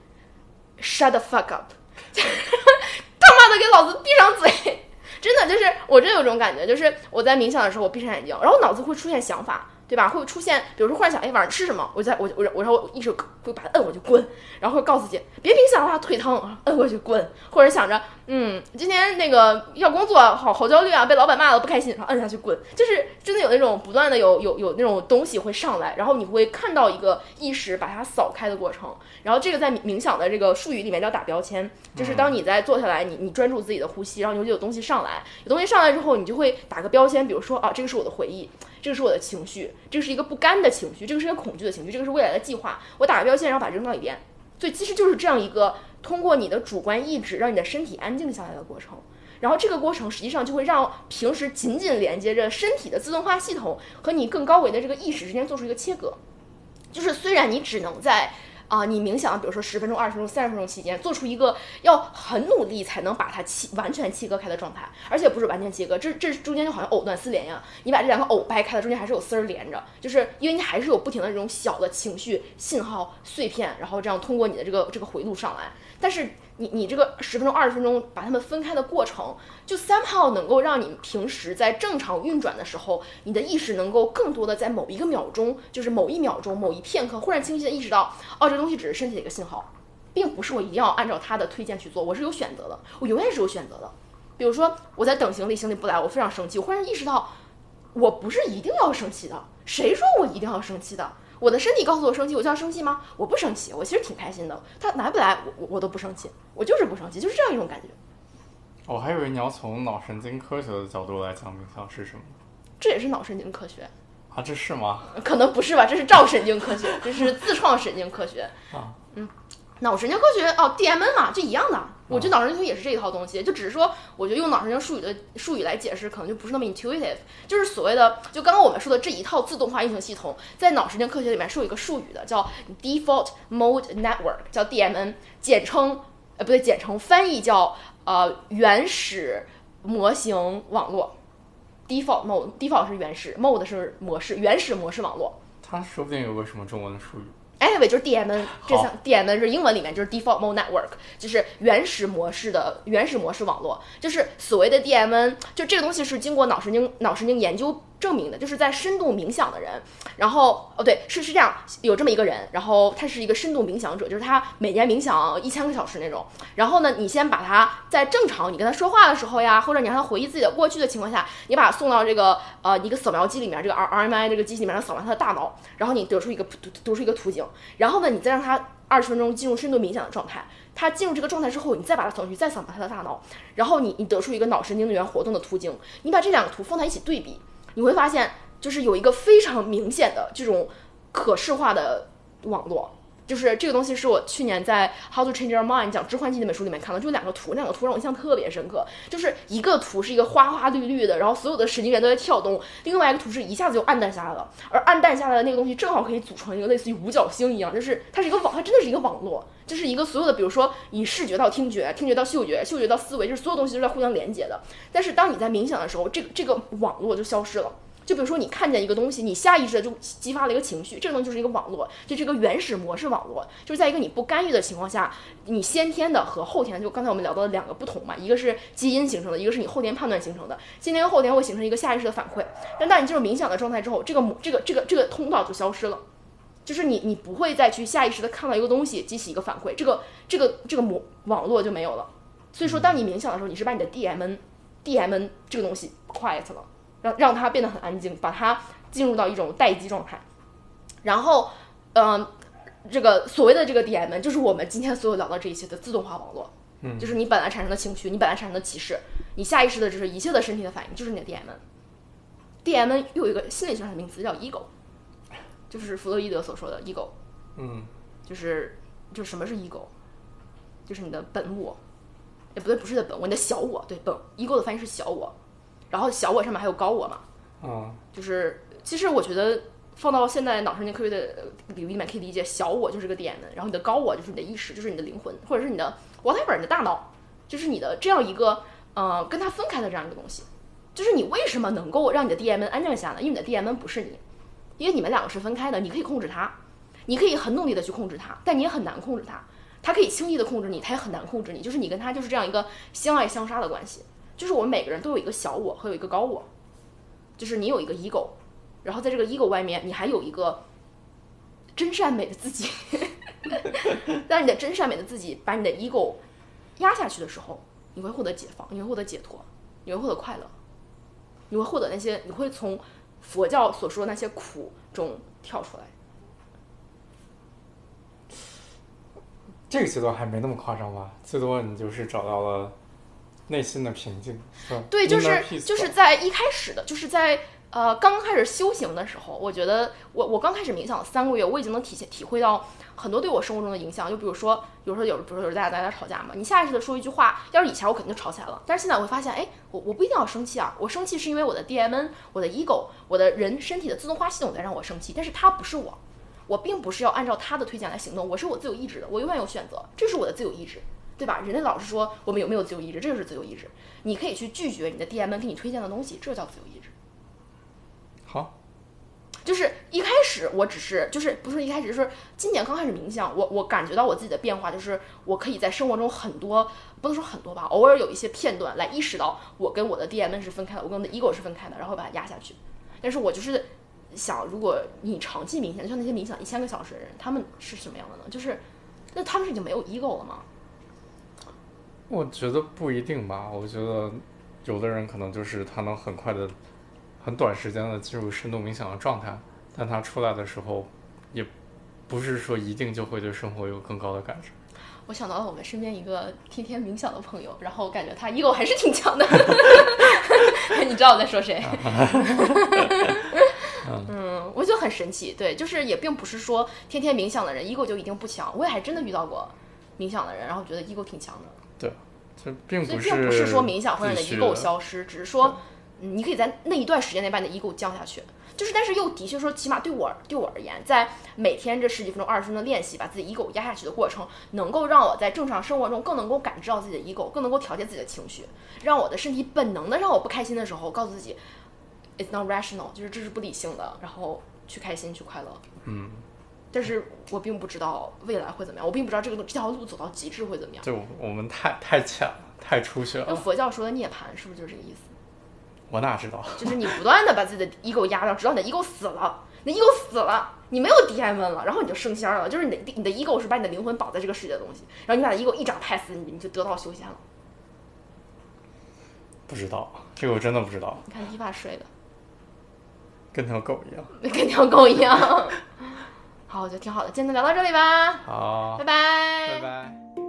，shut the fuck up，他妈的给老子闭上嘴！真的就是我真有种感觉，就是我在冥想的时候，我闭上眼睛，然后脑子会出现想法。对吧？会出现，比如说忽然想，哎，晚上吃什么？我在我我我然后一直会把它摁过去滚，然后会告诉自己别冥想了，腿疼，摁过去滚，或者想着，嗯，今天那个要工作，好好焦虑啊，被老板骂了不开心，然后摁下去滚，就是真的有那种不断的有有有那种东西会上来，然后你会看到一个意识把它扫开的过程，然后这个在冥想的这个术语里面叫打标签，就是当你在坐下来，你你专注自己的呼吸，然后你就有东西上来，有东西上来之后，你就会打个标签，比如说啊，这个是我的回忆。这个是我的情绪，这个是一个不甘的情绪，这个是一个恐惧的情绪，这个是未来的计划。我打个标签，然后把它扔到一边。所以其实就是这样一个通过你的主观意志让你的身体安静下来的过程。然后这个过程实际上就会让平时紧紧连接着身体的自动化系统和你更高维的这个意识之间做出一个切割。就是虽然你只能在。啊，你冥想，比如说十分钟、二十分钟、三十分钟期间，做出一个要很努力才能把它切完全切割开的状态，而且不是完全切割，这这中间就好像藕断丝连一样，你把这两个藕掰开了，中间还是有丝儿连着，就是因为你还是有不停的这种小的情绪信号碎片，然后这样通过你的这个这个回路上来，但是。你你这个十分钟二十分钟把它们分开的过程，就三号能够让你平时在正常运转的时候，你的意识能够更多的在某一个秒钟，就是某一秒钟某一片刻，忽然清晰的意识到，哦，这东西只是身体的一个信号，并不是我一定要按照他的推荐去做，我是有选择的，我永远是有选择的。比如说我在等行李，行李不来，我非常生气，我忽然意识到，我不是一定要生气的，谁说我一定要生气的？我的身体告诉我生气，我就要生气吗？我不生气，我其实挺开心的。他来不来，我我我都不生气，我就是不生气，就是这样一种感觉。我还以为你要从脑神经科学的角度来讲冥想是什么。这也是脑神经科学啊？这是吗？可能不是吧，这是照神经科学，这是自创神经科学啊。嗯。脑神经科学哦，DMN 嘛，就一样的。我觉得脑神经也是这一套东西，就只是说，我觉得用脑神经术语的术语来解释，可能就不是那么 intuitive。就是所谓的，就刚刚我们说的这一套自动化运行系统，在脑神经科学里面是有一个术语的，叫 Default Mode Network，叫 DMN，简称呃不对，简称翻译叫呃原始模型网络。Default Mode，Default 是原始，Mode 是模式，原始模式网络。它说不定有个什么中文的术语。Anyway，就是 DMN，这项 DMN 是英文里面就是 Default Mode Network，就是原始模式的原始模式网络。就是所谓的 DMN，就这个东西是经过脑神经脑神经研究证明的，就是在深度冥想的人，然后哦对，是是这样，有这么一个人，然后他是一个深度冥想者，就是他每年冥想一千个小时那种。然后呢，你先把他在正常你跟他说话的时候呀，或者你让他回忆自己的过去的情况下，你把他送到这个呃一个扫描机里面，这个 R R M I 这个机器里面扫描他的大脑，然后你得出一个图得出一个图景，然后呢，你再让他二十分钟进入深度冥想的状态。他进入这个状态之后，你再把它扫去，再扫描他的大脑，然后你你得出一个脑神经元活动的图景，你把这两个图放在一起对比，你会发现就是有一个非常明显的这种可视化的网络。就是这个东西是我去年在《How to Change Your Mind》讲致幻剂那本书里面看到，就两个图，两个图让我印象特别深刻。就是一个图是一个花花绿绿的，然后所有的神经元都在跳动；另外一个图是一下子就暗淡下来了，而暗淡下来的那个东西正好可以组成一个类似于五角星一样，就是它是一个网，它真的是一个网络，就是一个所有的，比如说以视觉到听觉，听觉到嗅觉，嗅觉到思维，就是所有东西都在互相连接的。但是当你在冥想的时候，这个这个网络就消失了。就比如说，你看见一个东西，你下意识的就激发了一个情绪，这个东西就是一个网络，就这个原始模式网络，就是在一个你不干预的情况下，你先天的和后天，就刚才我们聊到的两个不同嘛，一个是基因形成的，一个是你后天判断形成的，先天和后天会形成一个下意识的反馈，但当你进入冥想的状态之后，这个这个这个这个通道就消失了，就是你你不会再去下意识的看到一个东西激起一个反馈，这个这个这个模网络就没有了，所以说当你冥想的时候，你是把你的 D M N D M N 这个东西 quiet 了。让让它变得很安静，把它进入到一种待机状态，然后，嗯，这个所谓的这个 DMN 就是我们今天所有聊到这一切的自动化网络，嗯，就是你本来产生的情绪，你本来产生的歧视，你下意识的就是一切的身体的反应，就是你的 DMN。DMN 又有一个心理学上的名词叫 ego，就是弗洛伊德所说的 ego，嗯，就是就什么是 ego，就是你的本我，也不对，不是的本我，你的小我，对，本 ego 的翻译是小我。然后小我上面还有高我嘛，嗯，就是其实我觉得放到现在脑神经科学的领域里面可以理解，小我就是个点，然后你的高我就是你的意识，就是你的灵魂，或者是你的 whatever 你的大脑，就是你的这样一个呃跟它分开的这样一个东西。就是你为什么能够让你的 D M N 安静下来？因为你的 D M N 不是你，因为你们两个是分开的，你可以控制他，你可以很努力的去控制他，但你也很难控制他。他可以轻易的控制你，他也很难控制你，就是你跟他就是这样一个相爱相杀的关系。就是我们每个人都有一个小我和有一个高我，就是你有一个 ego，然后在这个 ego 外面，你还有一个真善美的自己。当你的真善美的自己把你的 ego 压下去的时候，你会获得解放，你会获得解脱，你会获得快乐，你会获得那些，你会从佛教所说的那些苦中跳出来。这个阶段还没那么夸张吧？最多你就是找到了。内心的平静，对，就是就是在一开始的，就是在呃刚开始修行的时候，我觉得我我刚开始冥想三个月，我已经能体现体会到很多对我生活中的影响。就比如说，有时候有，比如说有大家大家吵架嘛，你下意识的说一句话，要是以前我肯定就吵起来了，但是现在我会发现，哎，我我不一定要生气啊，我生气是因为我的 D M N，我的 ego，我的人身体的自动化系统在让我生气，但是它不是我，我并不是要按照他的推荐来行动，我是我自由意志的，我永远有选择，这是我的自由意志。对吧？人类老是说我们有没有自由意志，这就是自由意志。你可以去拒绝你的 D M 给你推荐的东西，这叫自由意志。好，就是一开我只是就是不是一开始就是今年刚开始冥想，我我感觉到我自己的变化，就是我可以在生活中很多不能说很多吧，偶尔有一些片段来意识到我跟我的 D M 是分开的，我跟我的 ego 是分开的，然后把它压下去。但是我就是想，如果你长期冥想，就像那些冥想一千个小时的人，他们是什么样的呢？就是那他们是已经没有 ego 了吗？我觉得不一定吧。我觉得有的人可能就是他能很快的、很短时间的进入深度冥想的状态，但他出来的时候，也不是说一定就会对生活有更高的感受。我想到了我们身边一个天天冥想的朋友，然后感觉他 ego 还是挺强的。你知道我在说谁？嗯，我觉得很神奇。对，就是也并不是说天天冥想的人 ego 就一定不强。我也还真的遇到过冥想的人，然后觉得 ego 挺强的。对，这并不是，并不是说冥想会让你的 ego 消失，只是说你可以在那一段时间内把你的 ego 降下去。就是，但是又的确说，起码对我对我而言，在每天这十几分钟、二十分钟的练习，把自己 ego 压下去的过程，能够让我在正常生活中更能够感知到自己的 ego，更能够调节自己的情绪，让我的身体本能的让我不开心的时候，告诉自己 it's not rational，就是这是不理性的，然后去开心去快乐。嗯。但是我并不知道未来会怎么样，我并不知道这个这条路走到极致会怎么样。就我们太太浅了，太初学了。那佛教说的涅槃是不是就是这个意思？我哪知道？就是你不断的把自己的 ego 压到，直到你的 ego 死了，你的 ego 死了，你没有 DM 了，然后你就升仙了。就是你的你的 ego 是把你的灵魂绑在这个世界的东西，然后你把 ego 一掌拍死你，你就得到修仙了。不知道，这个我真的不知道，你看伊爸睡的 跟条狗一样。跟条狗一样。好，我觉得挺好的，今天就聊到这里吧，好拜，拜拜拜。